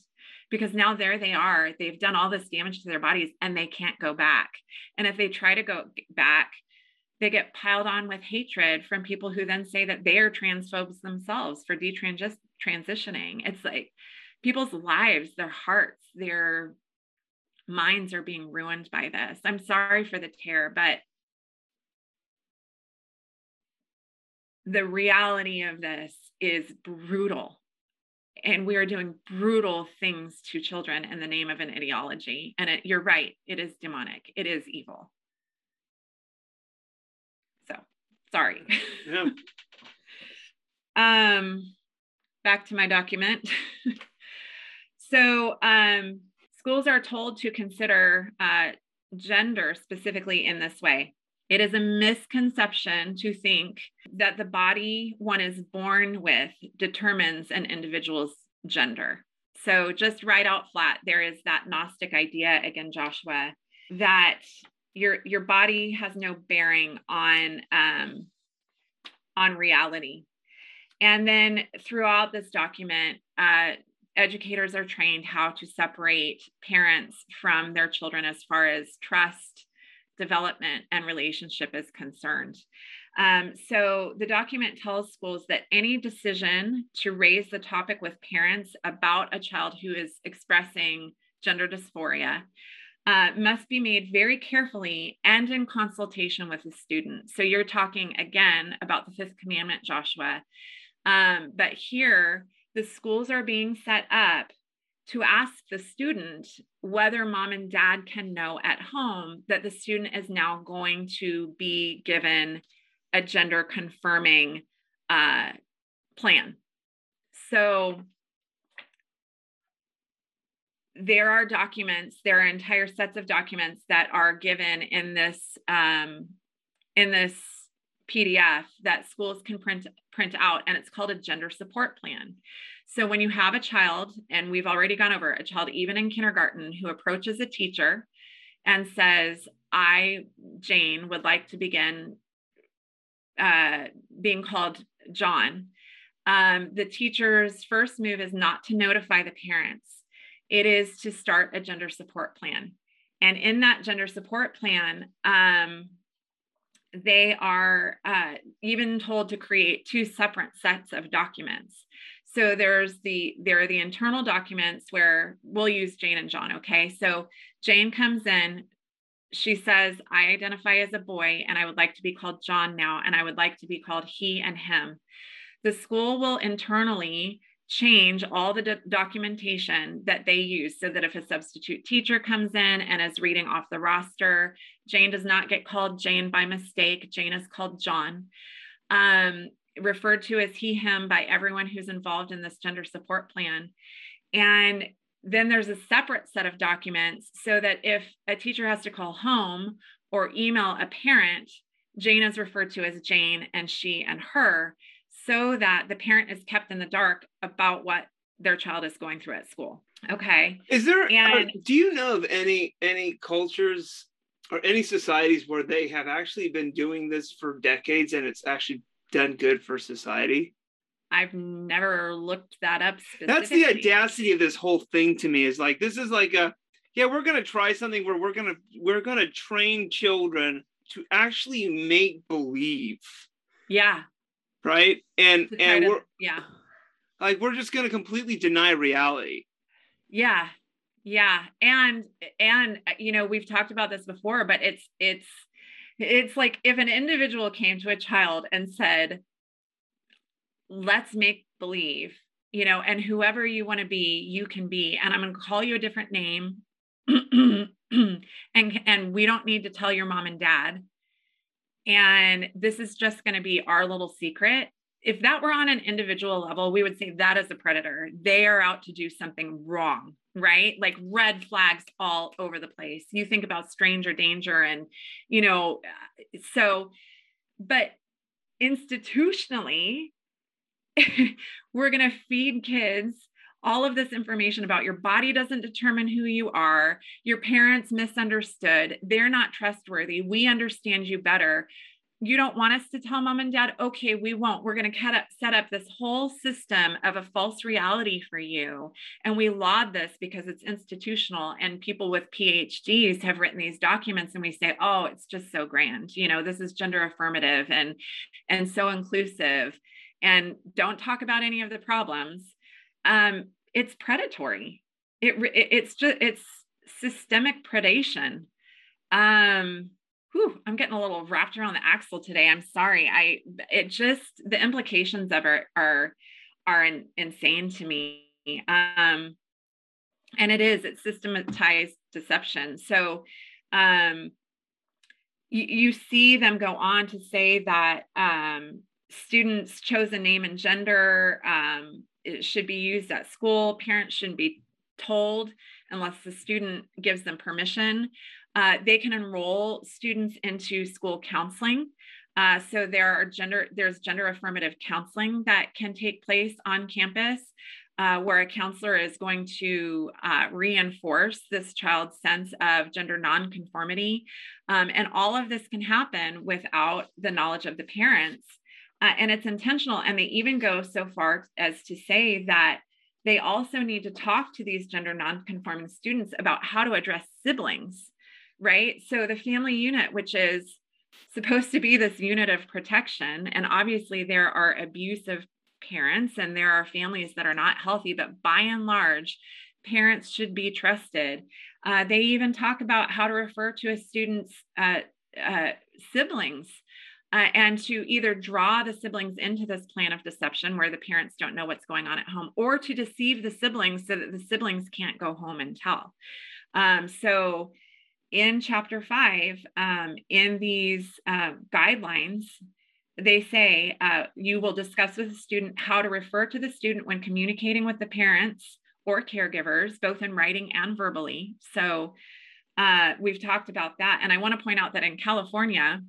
because now there they are they've done all this damage to their bodies and they can't go back. And if they try to go back they get piled on with hatred from people who then say that they are transphobes themselves for detransitioning. It's like people's lives, their hearts, their minds are being ruined by this. I'm sorry for the terror, but the reality of this is brutal. And we are doing brutal things to children in the name of an ideology. And it, you're right, it is demonic, it is evil. Sorry. Yeah. um, back to my document. so um, schools are told to consider uh, gender specifically in this way. It is a misconception to think that the body one is born with determines an individual's gender. So, just right out flat, there is that Gnostic idea, again, Joshua, that your your body has no bearing on um, on reality. And then throughout this document, uh, educators are trained how to separate parents from their children as far as trust, development, and relationship is concerned. Um, so the document tells schools that any decision to raise the topic with parents about a child who is expressing gender dysphoria uh, must be made very carefully and in consultation with the student. So you're talking again about the fifth commandment, Joshua. Um, but here, the schools are being set up to ask the student whether mom and dad can know at home that the student is now going to be given a gender confirming uh, plan. So there are documents there are entire sets of documents that are given in this um, in this pdf that schools can print print out and it's called a gender support plan. So when you have a child and we've already gone over a child even in kindergarten who approaches a teacher and says i jane would like to begin uh, being called john um, the teacher's first move is not to notify the parents it is to start a gender support plan. And in that gender support plan, um, they are uh, even told to create two separate sets of documents. So there's the there are the internal documents where we'll use Jane and John. Okay, so Jane comes in. She says, "I identify as a boy, and I would like to be called John now, and I would like to be called he and him." The school will internally change all the do- documentation that they use so that if a substitute teacher comes in and is reading off the roster, Jane does not get called Jane by mistake. Jane is called John, um, referred to as he, him by everyone who's involved in this gender support plan. And then there's a separate set of documents so that if a teacher has to call home or email a parent, Jane is referred to as Jane and she and her so that the parent is kept in the dark about what their child is going through at school. Okay. Is there uh, and uh, do you know of any any cultures or any societies where they have actually been doing this for decades and it's actually done good for society? I've never looked that up. That's the audacity of this whole thing to me is like this is like a yeah, we're going to try something where we're going to we're going to train children to actually make believe. Yeah right? And and we're yeah, like we're just gonna completely deny reality. Yeah, yeah, and and you know we've talked about this before, but it's it's it's like if an individual came to a child and said, "Let's make believe." You know, and whoever you want to be, you can be. And I'm going to call you a different name. and and we don't need to tell your mom and dad and this is just going to be our little secret. If that were on an individual level, we would say that is a predator. They are out to do something wrong, right? Like red flags all over the place. You think about stranger danger and, you know, uh, so, but institutionally, we're going to feed kids all of this information about your body doesn't determine who you are. Your parents misunderstood. They're not trustworthy. We understand you better you don't want us to tell mom and dad okay we won't we're going to set up this whole system of a false reality for you and we laud this because it's institutional and people with phds have written these documents and we say oh it's just so grand you know this is gender affirmative and and so inclusive and don't talk about any of the problems um it's predatory it, it it's just it's systemic predation um whew, I'm getting a little wrapped around the axle today. I'm sorry. I it just the implications of it are are in, insane to me. Um, and it is it's systematized deception. So um, you, you see them go on to say that um, students' a name and gender um, it should be used at school. Parents shouldn't be told unless the student gives them permission. Uh, they can enroll students into school counseling. Uh, so there are gender, there's gender affirmative counseling that can take place on campus. Uh, where a counselor is going to uh, reinforce this child's sense of gender nonconformity. Um, and all of this can happen without the knowledge of the parents. Uh, and it's intentional. And they even go so far as to say that they also need to talk to these gender nonconforming students about how to address siblings right? So the family unit, which is supposed to be this unit of protection, and obviously there are abusive parents and there are families that are not healthy, but by and large, parents should be trusted. Uh, they even talk about how to refer to a student's uh, uh, siblings. Uh, and to either draw the siblings into this plan of deception where the parents don't know what's going on at home, or to deceive the siblings so that the siblings can't go home and tell. Um, so in chapter five, um, in these uh, guidelines, they say uh, you will discuss with the student how to refer to the student when communicating with the parents or caregivers, both in writing and verbally. So uh, we've talked about that. And I want to point out that in California,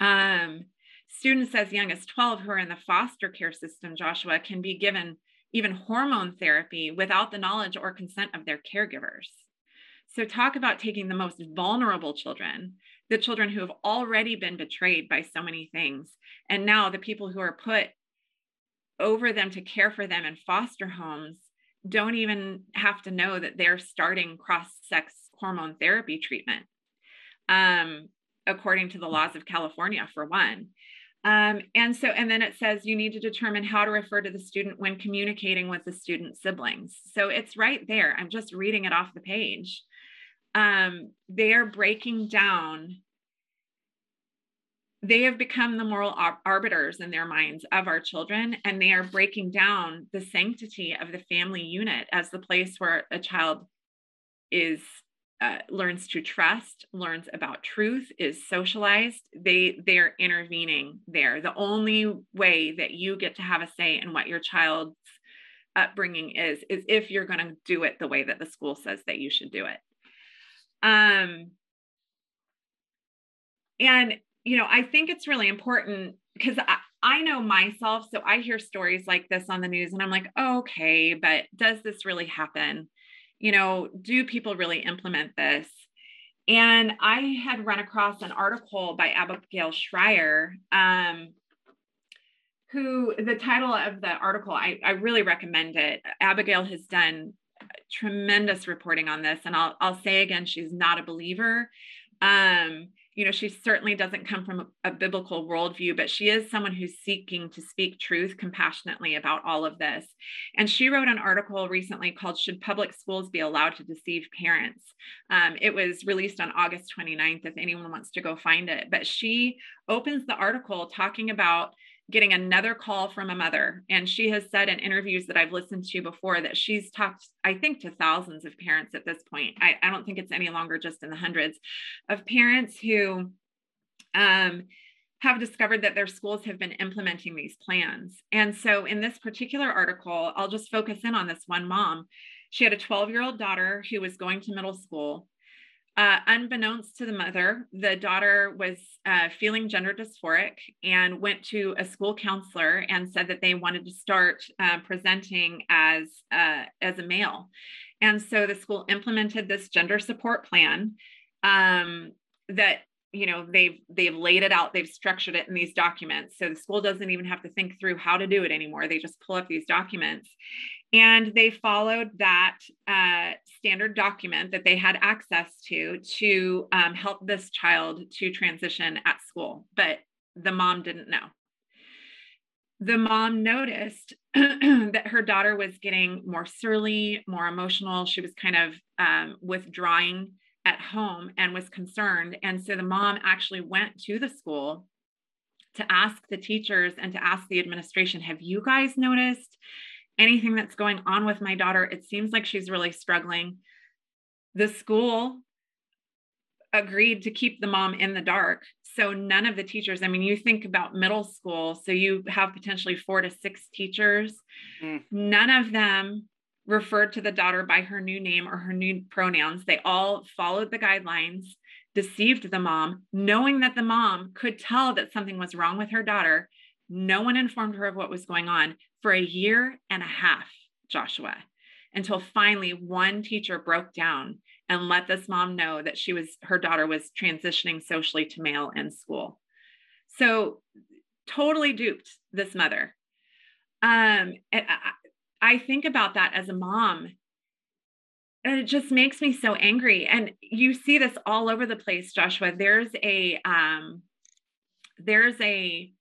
um, students as young as 12 who are in the foster care system, Joshua, can be given even hormone therapy without the knowledge or consent of their caregivers. So, talk about taking the most vulnerable children, the children who have already been betrayed by so many things, and now the people who are put over them to care for them in foster homes don't even have to know that they're starting cross sex hormone therapy treatment, um, according to the laws of California, for one. Um, and so, and then it says you need to determine how to refer to the student when communicating with the student siblings. So it's right there. I'm just reading it off the page um, they are breaking down they have become the moral arbiters in their minds of our children and they are breaking down the sanctity of the family unit as the place where a child is uh, learns to trust learns about truth is socialized they they're intervening there the only way that you get to have a say in what your child's upbringing is is if you're going to do it the way that the school says that you should do it um, and, you know, I think it's really important because I, I know myself. So I hear stories like this on the news and I'm like, oh, okay, but does this really happen? You know, do people really implement this? And I had run across an article by Abigail Shrier, um, who the title of the article, I, I really recommend it. Abigail has done tremendous reporting on this. And I'll, I'll say again, she's not a believer. Um, you know, she certainly doesn't come from a, a, biblical worldview, but she is someone who's seeking to speak truth compassionately about all of this. And she wrote an article recently called Should Public Schools Be Allowed to Deceive Parents? Um, it was released on August 29th, if anyone wants to go find it. But she opens the article talking about getting another call from a mother. And she has said in interviews that I've listened to before that she's talked, I think, to thousands of parents at this point. I, I don't think it's any longer just in the hundreds of parents who um, have discovered that their schools have been implementing these plans. And so in this particular article, I'll just focus in on this one mom. She had a 12 year old daughter who was going to middle school. Uh, unbeknownst to the mother, the daughter was uh, feeling gender dysphoric and went to a school counselor and said that they wanted to start uh, presenting as uh, as a male. And so the school implemented this gender support plan um, that you know they've they've laid it out they've structured it in these documents. So the school doesn't even have to think through how to do it anymore. They just pull up these documents and they followed that uh, standard document that they had access to to um, help this child to transition at school but the mom didn't know the mom noticed that her daughter was getting more surly more emotional she was kind of um, withdrawing at home and was concerned. And so the mom actually went to the school to ask the teachers and to ask the administration Have you guys noticed anything that's going on with my daughter? It seems like she's really struggling. The school agreed to keep the mom in the dark. So none of the teachers, I mean, you think about middle school, so you have potentially four to six teachers. Mm. None of them referred to the daughter by her new name or her new pronouns. They all followed the guidelines, deceived the mom, knowing that the mom could tell that something was wrong with her daughter. No one informed her of what was going on for a year and a half, Joshua, until finally one teacher broke down and let this mom know that she was her daughter was transitioning socially to male in school. So totally duped this mother. Um, I, I think about that as a mom. And it just makes me so angry. And you see this all over the place, Joshua. There's a um, there's a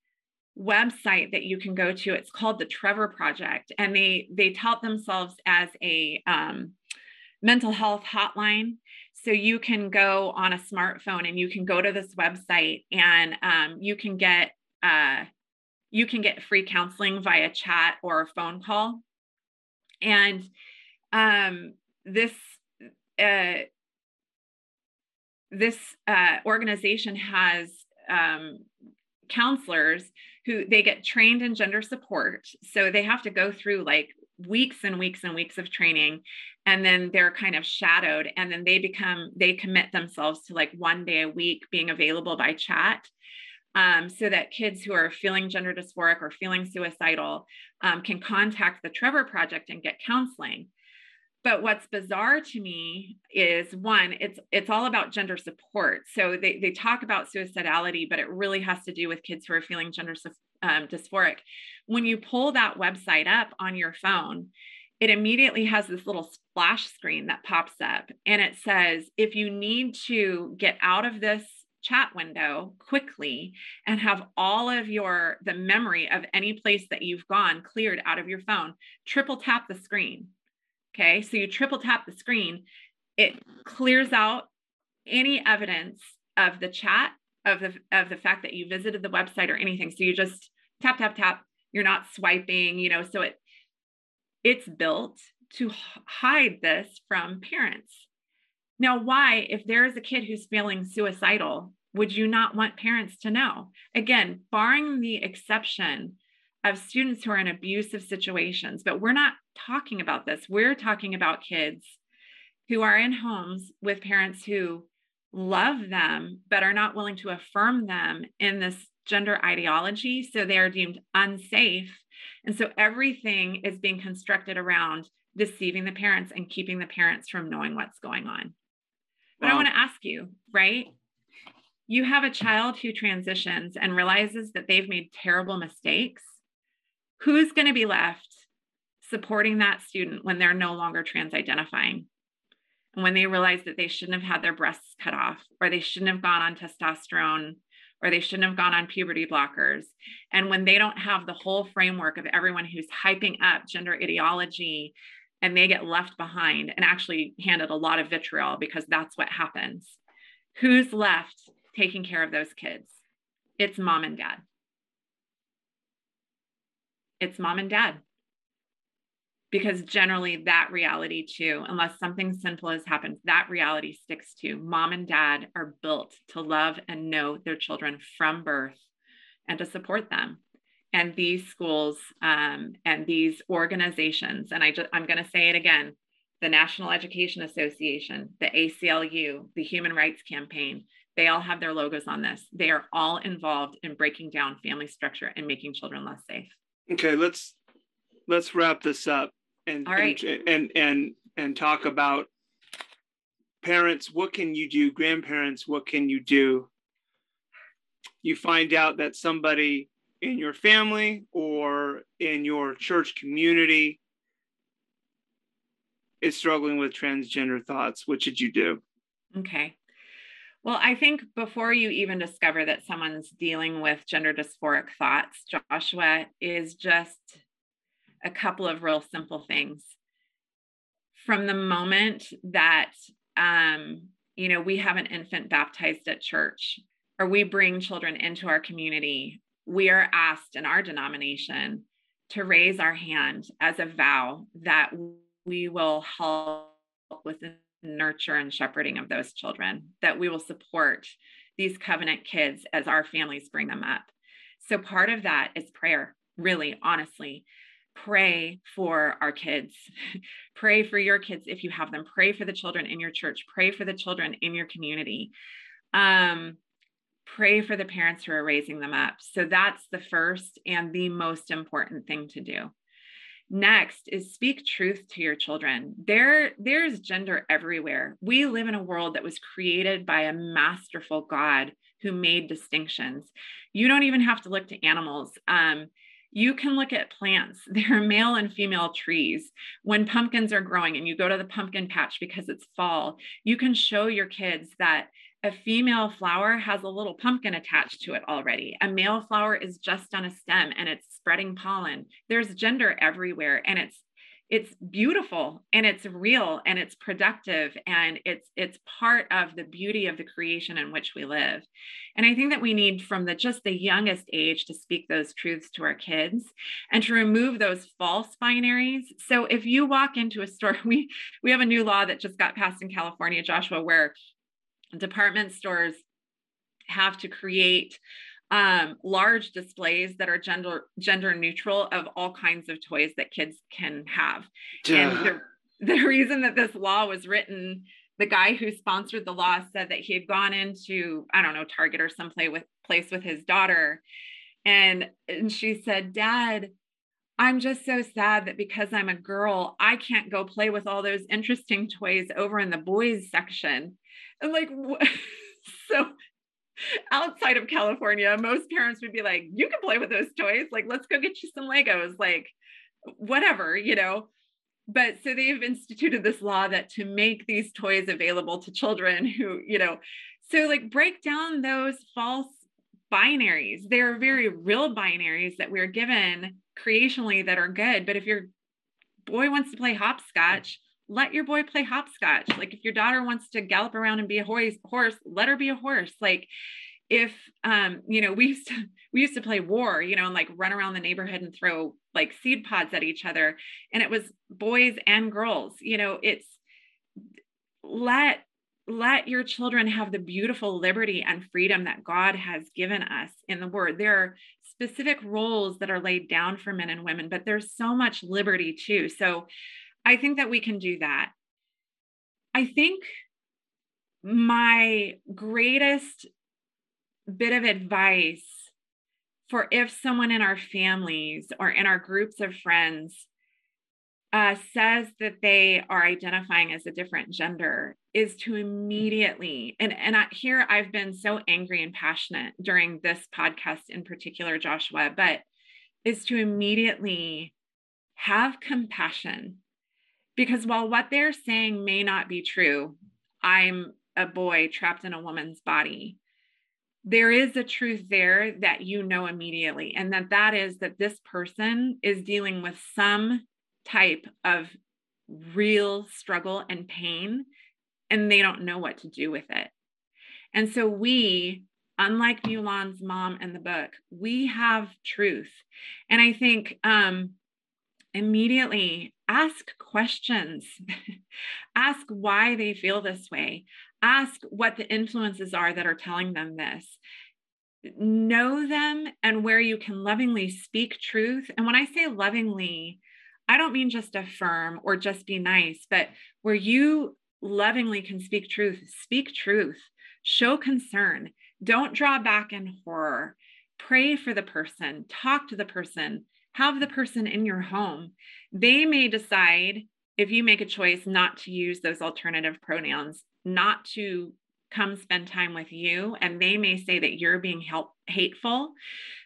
website that you can go to. It's called the Trevor Project, and they they tout themselves as a um, mental health hotline. So you can go on a smartphone and you can go to this website and um, you can get uh, you can get free counseling via chat or a phone call and um, this uh, this uh, organization has um, counselors who they get trained in gender support so they have to go through like weeks and weeks and weeks of training and then they're kind of shadowed and then they become they commit themselves to like one day a week being available by chat um, so that kids who are feeling gender dysphoric or feeling suicidal um, can contact the Trevor Project and get counseling. But what's bizarre to me is one, it's it's all about gender support. So they, they talk about suicidality, but it really has to do with kids who are feeling gender um, dysphoric. When you pull that website up on your phone, it immediately has this little splash screen that pops up and it says if you need to get out of this chat window quickly and have all of your the memory of any place that you've gone cleared out of your phone triple tap the screen okay? So you triple tap the screen. It clears out any evidence of the chat of the of the fact that you visited the website or anything. So you just tap tap tap. You're not swiping you know so it it's built to hide this from parents. Now, why, if there is a kid who's feeling suicidal, would you not want parents to know? Again, barring the exception of students who are in abusive situations, but we're not talking about this. We're talking about kids who are in homes with parents who love them, but are not willing to affirm them in this gender ideology. So they are deemed unsafe. And so everything is being constructed around deceiving the parents and keeping the parents from knowing what's going on. But wow. I want to ask you, right? You have a child who transitions and realizes that they've made terrible mistakes. Who's going to be left supporting that student when they're no longer trans identifying? And when they realize that they shouldn't have had their breasts cut off, or they shouldn't have gone on testosterone, or they shouldn't have gone on puberty blockers. And when they don't have the whole framework of everyone who's hyping up gender ideology and they get left behind and actually handed a lot of vitriol because that's what happens. Who's left taking care of those kids? It's mom and dad. It's mom and dad. Because generally, that reality, too, unless something simple has happened, that reality sticks to mom and dad are built to love and know their children from birth and to support them and these schools um, and these organizations and i just i'm going to say it again the National Education Association, the ACLU, the Human Rights Campaign, they all have their logos on this. They are all involved in breaking down family structure and making children less safe. Okay, let's let's wrap this up and right. and, and and and talk about parents. What can you do? Grandparents what can you do? You find out that somebody in your family or in your church community is struggling with transgender thoughts. What should you do? Okay well, I think before you even discover that someone's dealing with gender dysphoric thoughts, Joshua is just a couple of real simple things. From the moment that, um, you know, we have an infant baptized at church or we bring children into our community, we are asked in our denomination to raise our hand as a vow that we will help with nurture and shepherding of those children, that we will support these covenant kids as our families bring them up. So part of that is prayer, really, honestly pray for our kids. pray for your kids if you have them. Pray for the children in your church. Pray for the children in your community. Um, pray for the parents who are raising them up. So that's the first and the most important thing to do. Next is speak truth to your children. There, there's gender everywhere. We live in a world that was created by a masterful God who made distinctions. You don't even have to look to animals. Um, you can look at plants. There are male and female trees. When pumpkins are growing and you go to the pumpkin patch because it's fall, you can show your kids that a female flower has a little pumpkin attached to it already. A male flower is just on a stem and it's spreading pollen. There's gender everywhere and it's it's beautiful and it's real and it's productive and it's it's part of the beauty of the creation in which we live and i think that we need from the just the youngest age to speak those truths to our kids and to remove those false binaries so if you walk into a store we we have a new law that just got passed in california joshua where department stores have to create um, large displays that are gender gender neutral of all kinds of toys that kids can have. Duh. And the, the reason that this law was written, the guy who sponsored the law said that he had gone into I don't know Target or some play with place with his daughter, and and she said, "Dad." I'm just so sad that because I'm a girl, I can't go play with all those interesting toys over in the boys section. And like, so outside of California, most parents would be like, you can play with those toys. Like, let's go get you some Legos, like, whatever, you know. But so they've instituted this law that to make these toys available to children who, you know, so like break down those false binaries. There are very real binaries that we're given creationally that are good. But if your boy wants to play hopscotch, let your boy play hopscotch. Like if your daughter wants to gallop around and be a horse, horse, let her be a horse. Like if um, you know, we used to we used to play war, you know, and like run around the neighborhood and throw like seed pods at each other. And it was boys and girls, you know, it's let let your children have the beautiful liberty and freedom that God has given us in the word. There are specific roles that are laid down for men and women, but there's so much liberty too. So I think that we can do that. I think my greatest bit of advice for if someone in our families or in our groups of friends uh, says that they are identifying as a different gender is to immediately and and I, here I've been so angry and passionate during this podcast in particular, Joshua, but is to immediately have compassion because while what they're saying may not be true, I'm a boy trapped in a woman's body. There is a truth there that you know immediately, and that that is that this person is dealing with some type of real struggle and pain, and they don't know what to do with it. And so we, unlike Mulan's mom in the book, we have truth. And I think um, immediately ask questions. ask why they feel this way. Ask what the influences are that are telling them this. Know them and where you can lovingly speak truth. And when I say lovingly, I don't mean just affirm or just be nice, but where you lovingly can speak truth, speak truth, show concern, don't draw back in horror. Pray for the person, talk to the person, have the person in your home. They may decide if you make a choice not to use those alternative pronouns, not to come spend time with you, and they may say that you're being help, hateful.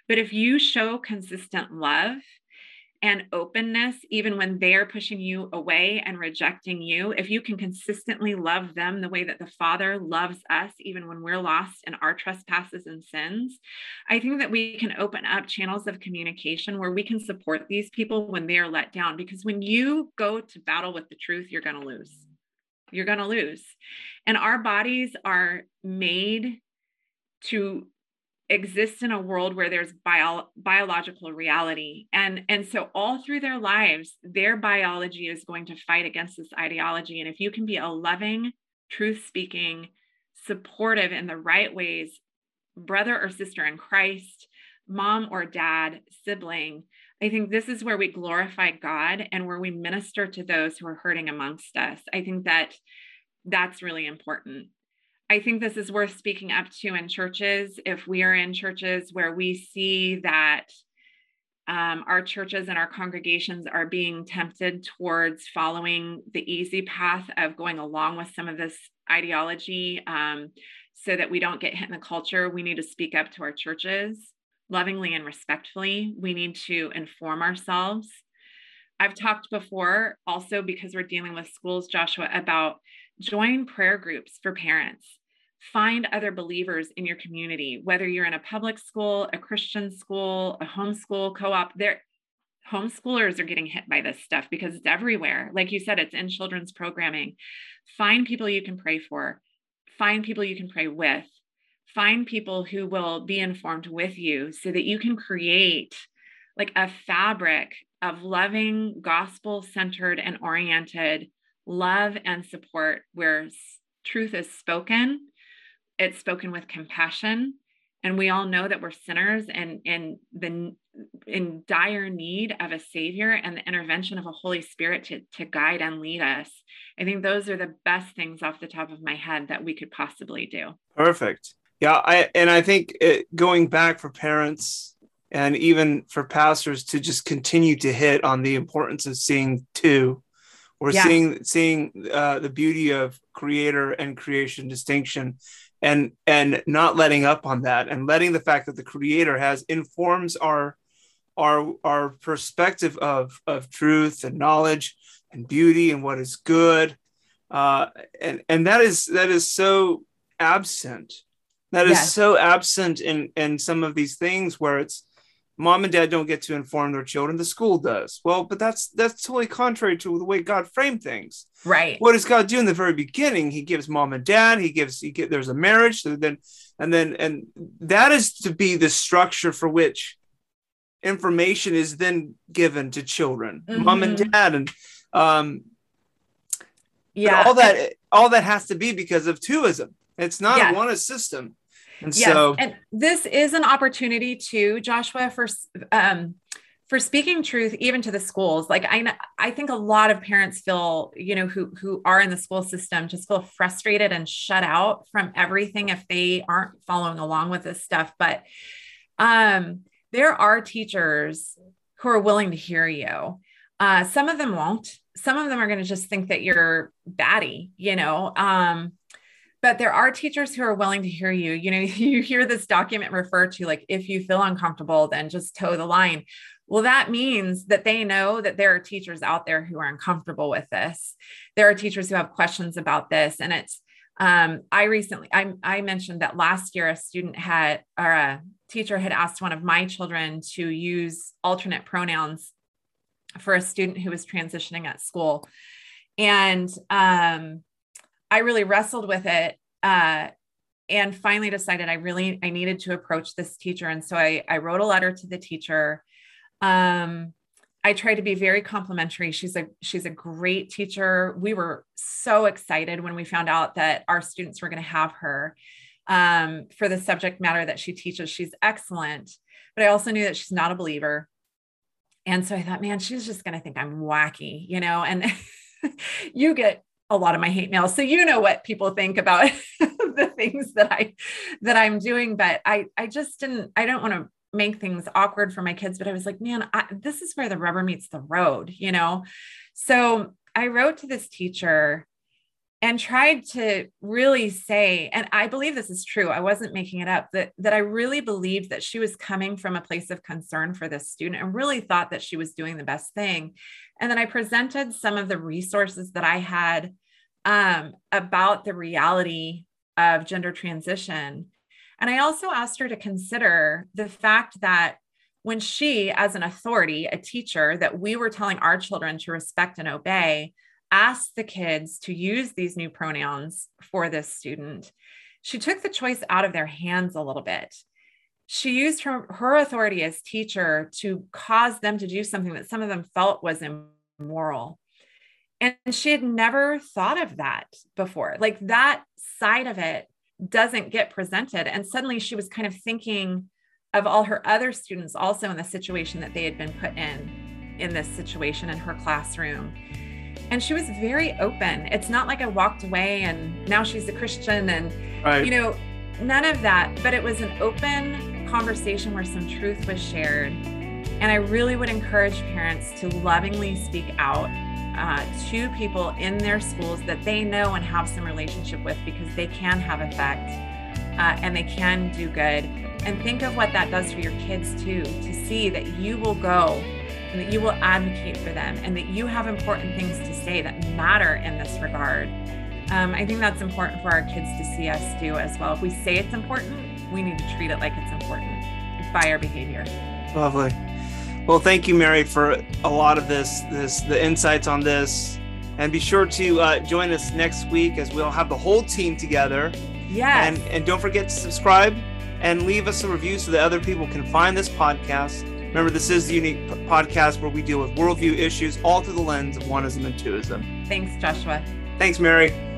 But if you show consistent love and openness, even when they're pushing you away and rejecting you, if you can consistently love them the way that the Father loves us, even when we're lost in our trespasses and sins, I think that we can open up channels of communication where we can support these people when they are let down. Because when you go to battle with the truth, you're going to lose. You're going to lose. And our bodies are made to exist in a world where there's bio, biological reality. And and so all through their lives their biology is going to fight against this ideology. And if you can be a loving truth speaking supportive in the right ways brother or sister in christ mom or dad sibling i think this is where we glorify god and where we minister to those who are hurting amongst us. I think that that's really important I think this is worth speaking up to in churches. If we are in churches where we see that um, our churches and our congregations are being tempted towards following the easy path of going along with some of this ideology um, so that we don't get hit in the culture, we need to speak up to our churches lovingly and respectfully. We need to inform ourselves. I've talked before also because we're dealing with schools, Joshua, about join prayer groups for parents find other believers in your community, whether you're in a public school, a Christian school, a homeschool co-op, there homeschoolers are getting hit by this stuff because it's everywhere. Like you said, it's in children's programming. Find people you can pray for. Find people you can pray with. Find people who will be informed with you so that you can create like a fabric of loving, gospel centered and oriented love and support where truth is spoken it's spoken with compassion and we all know that we're sinners and in the in dire need of a savior and the intervention of a holy spirit to, to guide and lead us. I think those are the best things off the top of my head that we could possibly do. Perfect. Yeah i and i think it, going back for parents and even for pastors to just continue to hit on the importance of seeing two or yeah. seeing seeing uh, the beauty of creator and creation distinction and and not letting up on that and letting the fact that the creator has informs our our our perspective of of truth and knowledge and beauty and what is good uh, and and that is that is so absent That is yes. so absent in in some of these things where it's mom and dad don't get to inform their children. The school does. Well but that's that's totally contrary to the way god framed things. Right. What does god do in the very beginning? He gives mom and dad he gives he get there's a marriage so then and then and that is to be the structure for which information is then given to children mm-hmm. mom and dad and um yeah. all that all that has to be because of twoism it's not yes. a one system and yes. so and this is an opportunity too, Joshua, for um for speaking truth even to the schools. Like i i think a lot of parents feel you know who who are in the school system just feel frustrated and shut out from everything if they aren't following along with this stuff. But um there are teachers who are willing to hear you. Uh some of them won't. Some of them are going to just think that you're batty you know? Um but there are teachers who are willing to hear you. You know you hear this document referred to like if you feel uncomfortable then just toe the line. Well that means that they know that there are teachers out there who are uncomfortable with this. There are teachers who have questions about this and it's um, i recently I, I mentioned that last year a student had or a teacher had asked one of my children to use alternate pronouns for a student who was transitioning at school. And um, I really wrestled with it uh, and finally decided I really I needed to approach this teacher. And so I, I wrote a letter to the teacher. Um, I tried to be very complimentary. She's a she's a great teacher. We were so excited when we found out that our students were going to have her um, for the subject matter that she teaches. She's excellent, but I also knew that she's not a believer. And so I thought, man, she's just going to think I'm wacky, you know, and you get a lot of my hate mail. So you know what people think about the things that I that I'm doing, but I I just didn't I don't want to make things awkward for my kids, but I was like, man, I, this is where the rubber meets the road, you know. So I wrote to this teacher and tried to really say and i believe this is true i wasn't making it up that that i really believed that she was coming from a place of concern for this student and really thought that she was doing the best thing and then i presented some of the resources that i had um, about the reality of gender transition and i also asked her to consider the fact that when she as an authority a teacher that we were telling our children to respect and obey asked the kids to use these new pronouns for this student, she took the choice out of their hands a little bit. She used her, her authority as teacher to cause them to do something that some of them felt was immoral. And she had never thought of that before. Like that side of it doesn't get presented. And suddenly she was kind of thinking of all her other students also in the situation that they had been put in in this situation in her classroom and she was very open. It's not like I walked away and now she's a Christian and right. you know, none of that, but it was an open conversation where some truth was shared. And I really would encourage parents to lovingly speak out uh, to people in their schools that they know and have some relationship with because they can have effect uh, and they can do good. And think of what that does for your kids too, to see that you will go and that you will advocate for them and that you have important things to say that matter in this regard. Um, I think that's important for our kids to see us do as well. If we say it's important, we need to treat it like it's important by our behavior. Lovely. Well, thank you, Mary, for a lot of this, this the insights on this, and be sure to uh, join us next week as we'll have the whole team together. Yeah. And and don't forget to subscribe and leave us a review so that other people can find this podcast Remember, this is the unique podcast where we deal with worldview issues all through the lens of oneism and twoism. Thanks, Joshua. Thanks, Mary.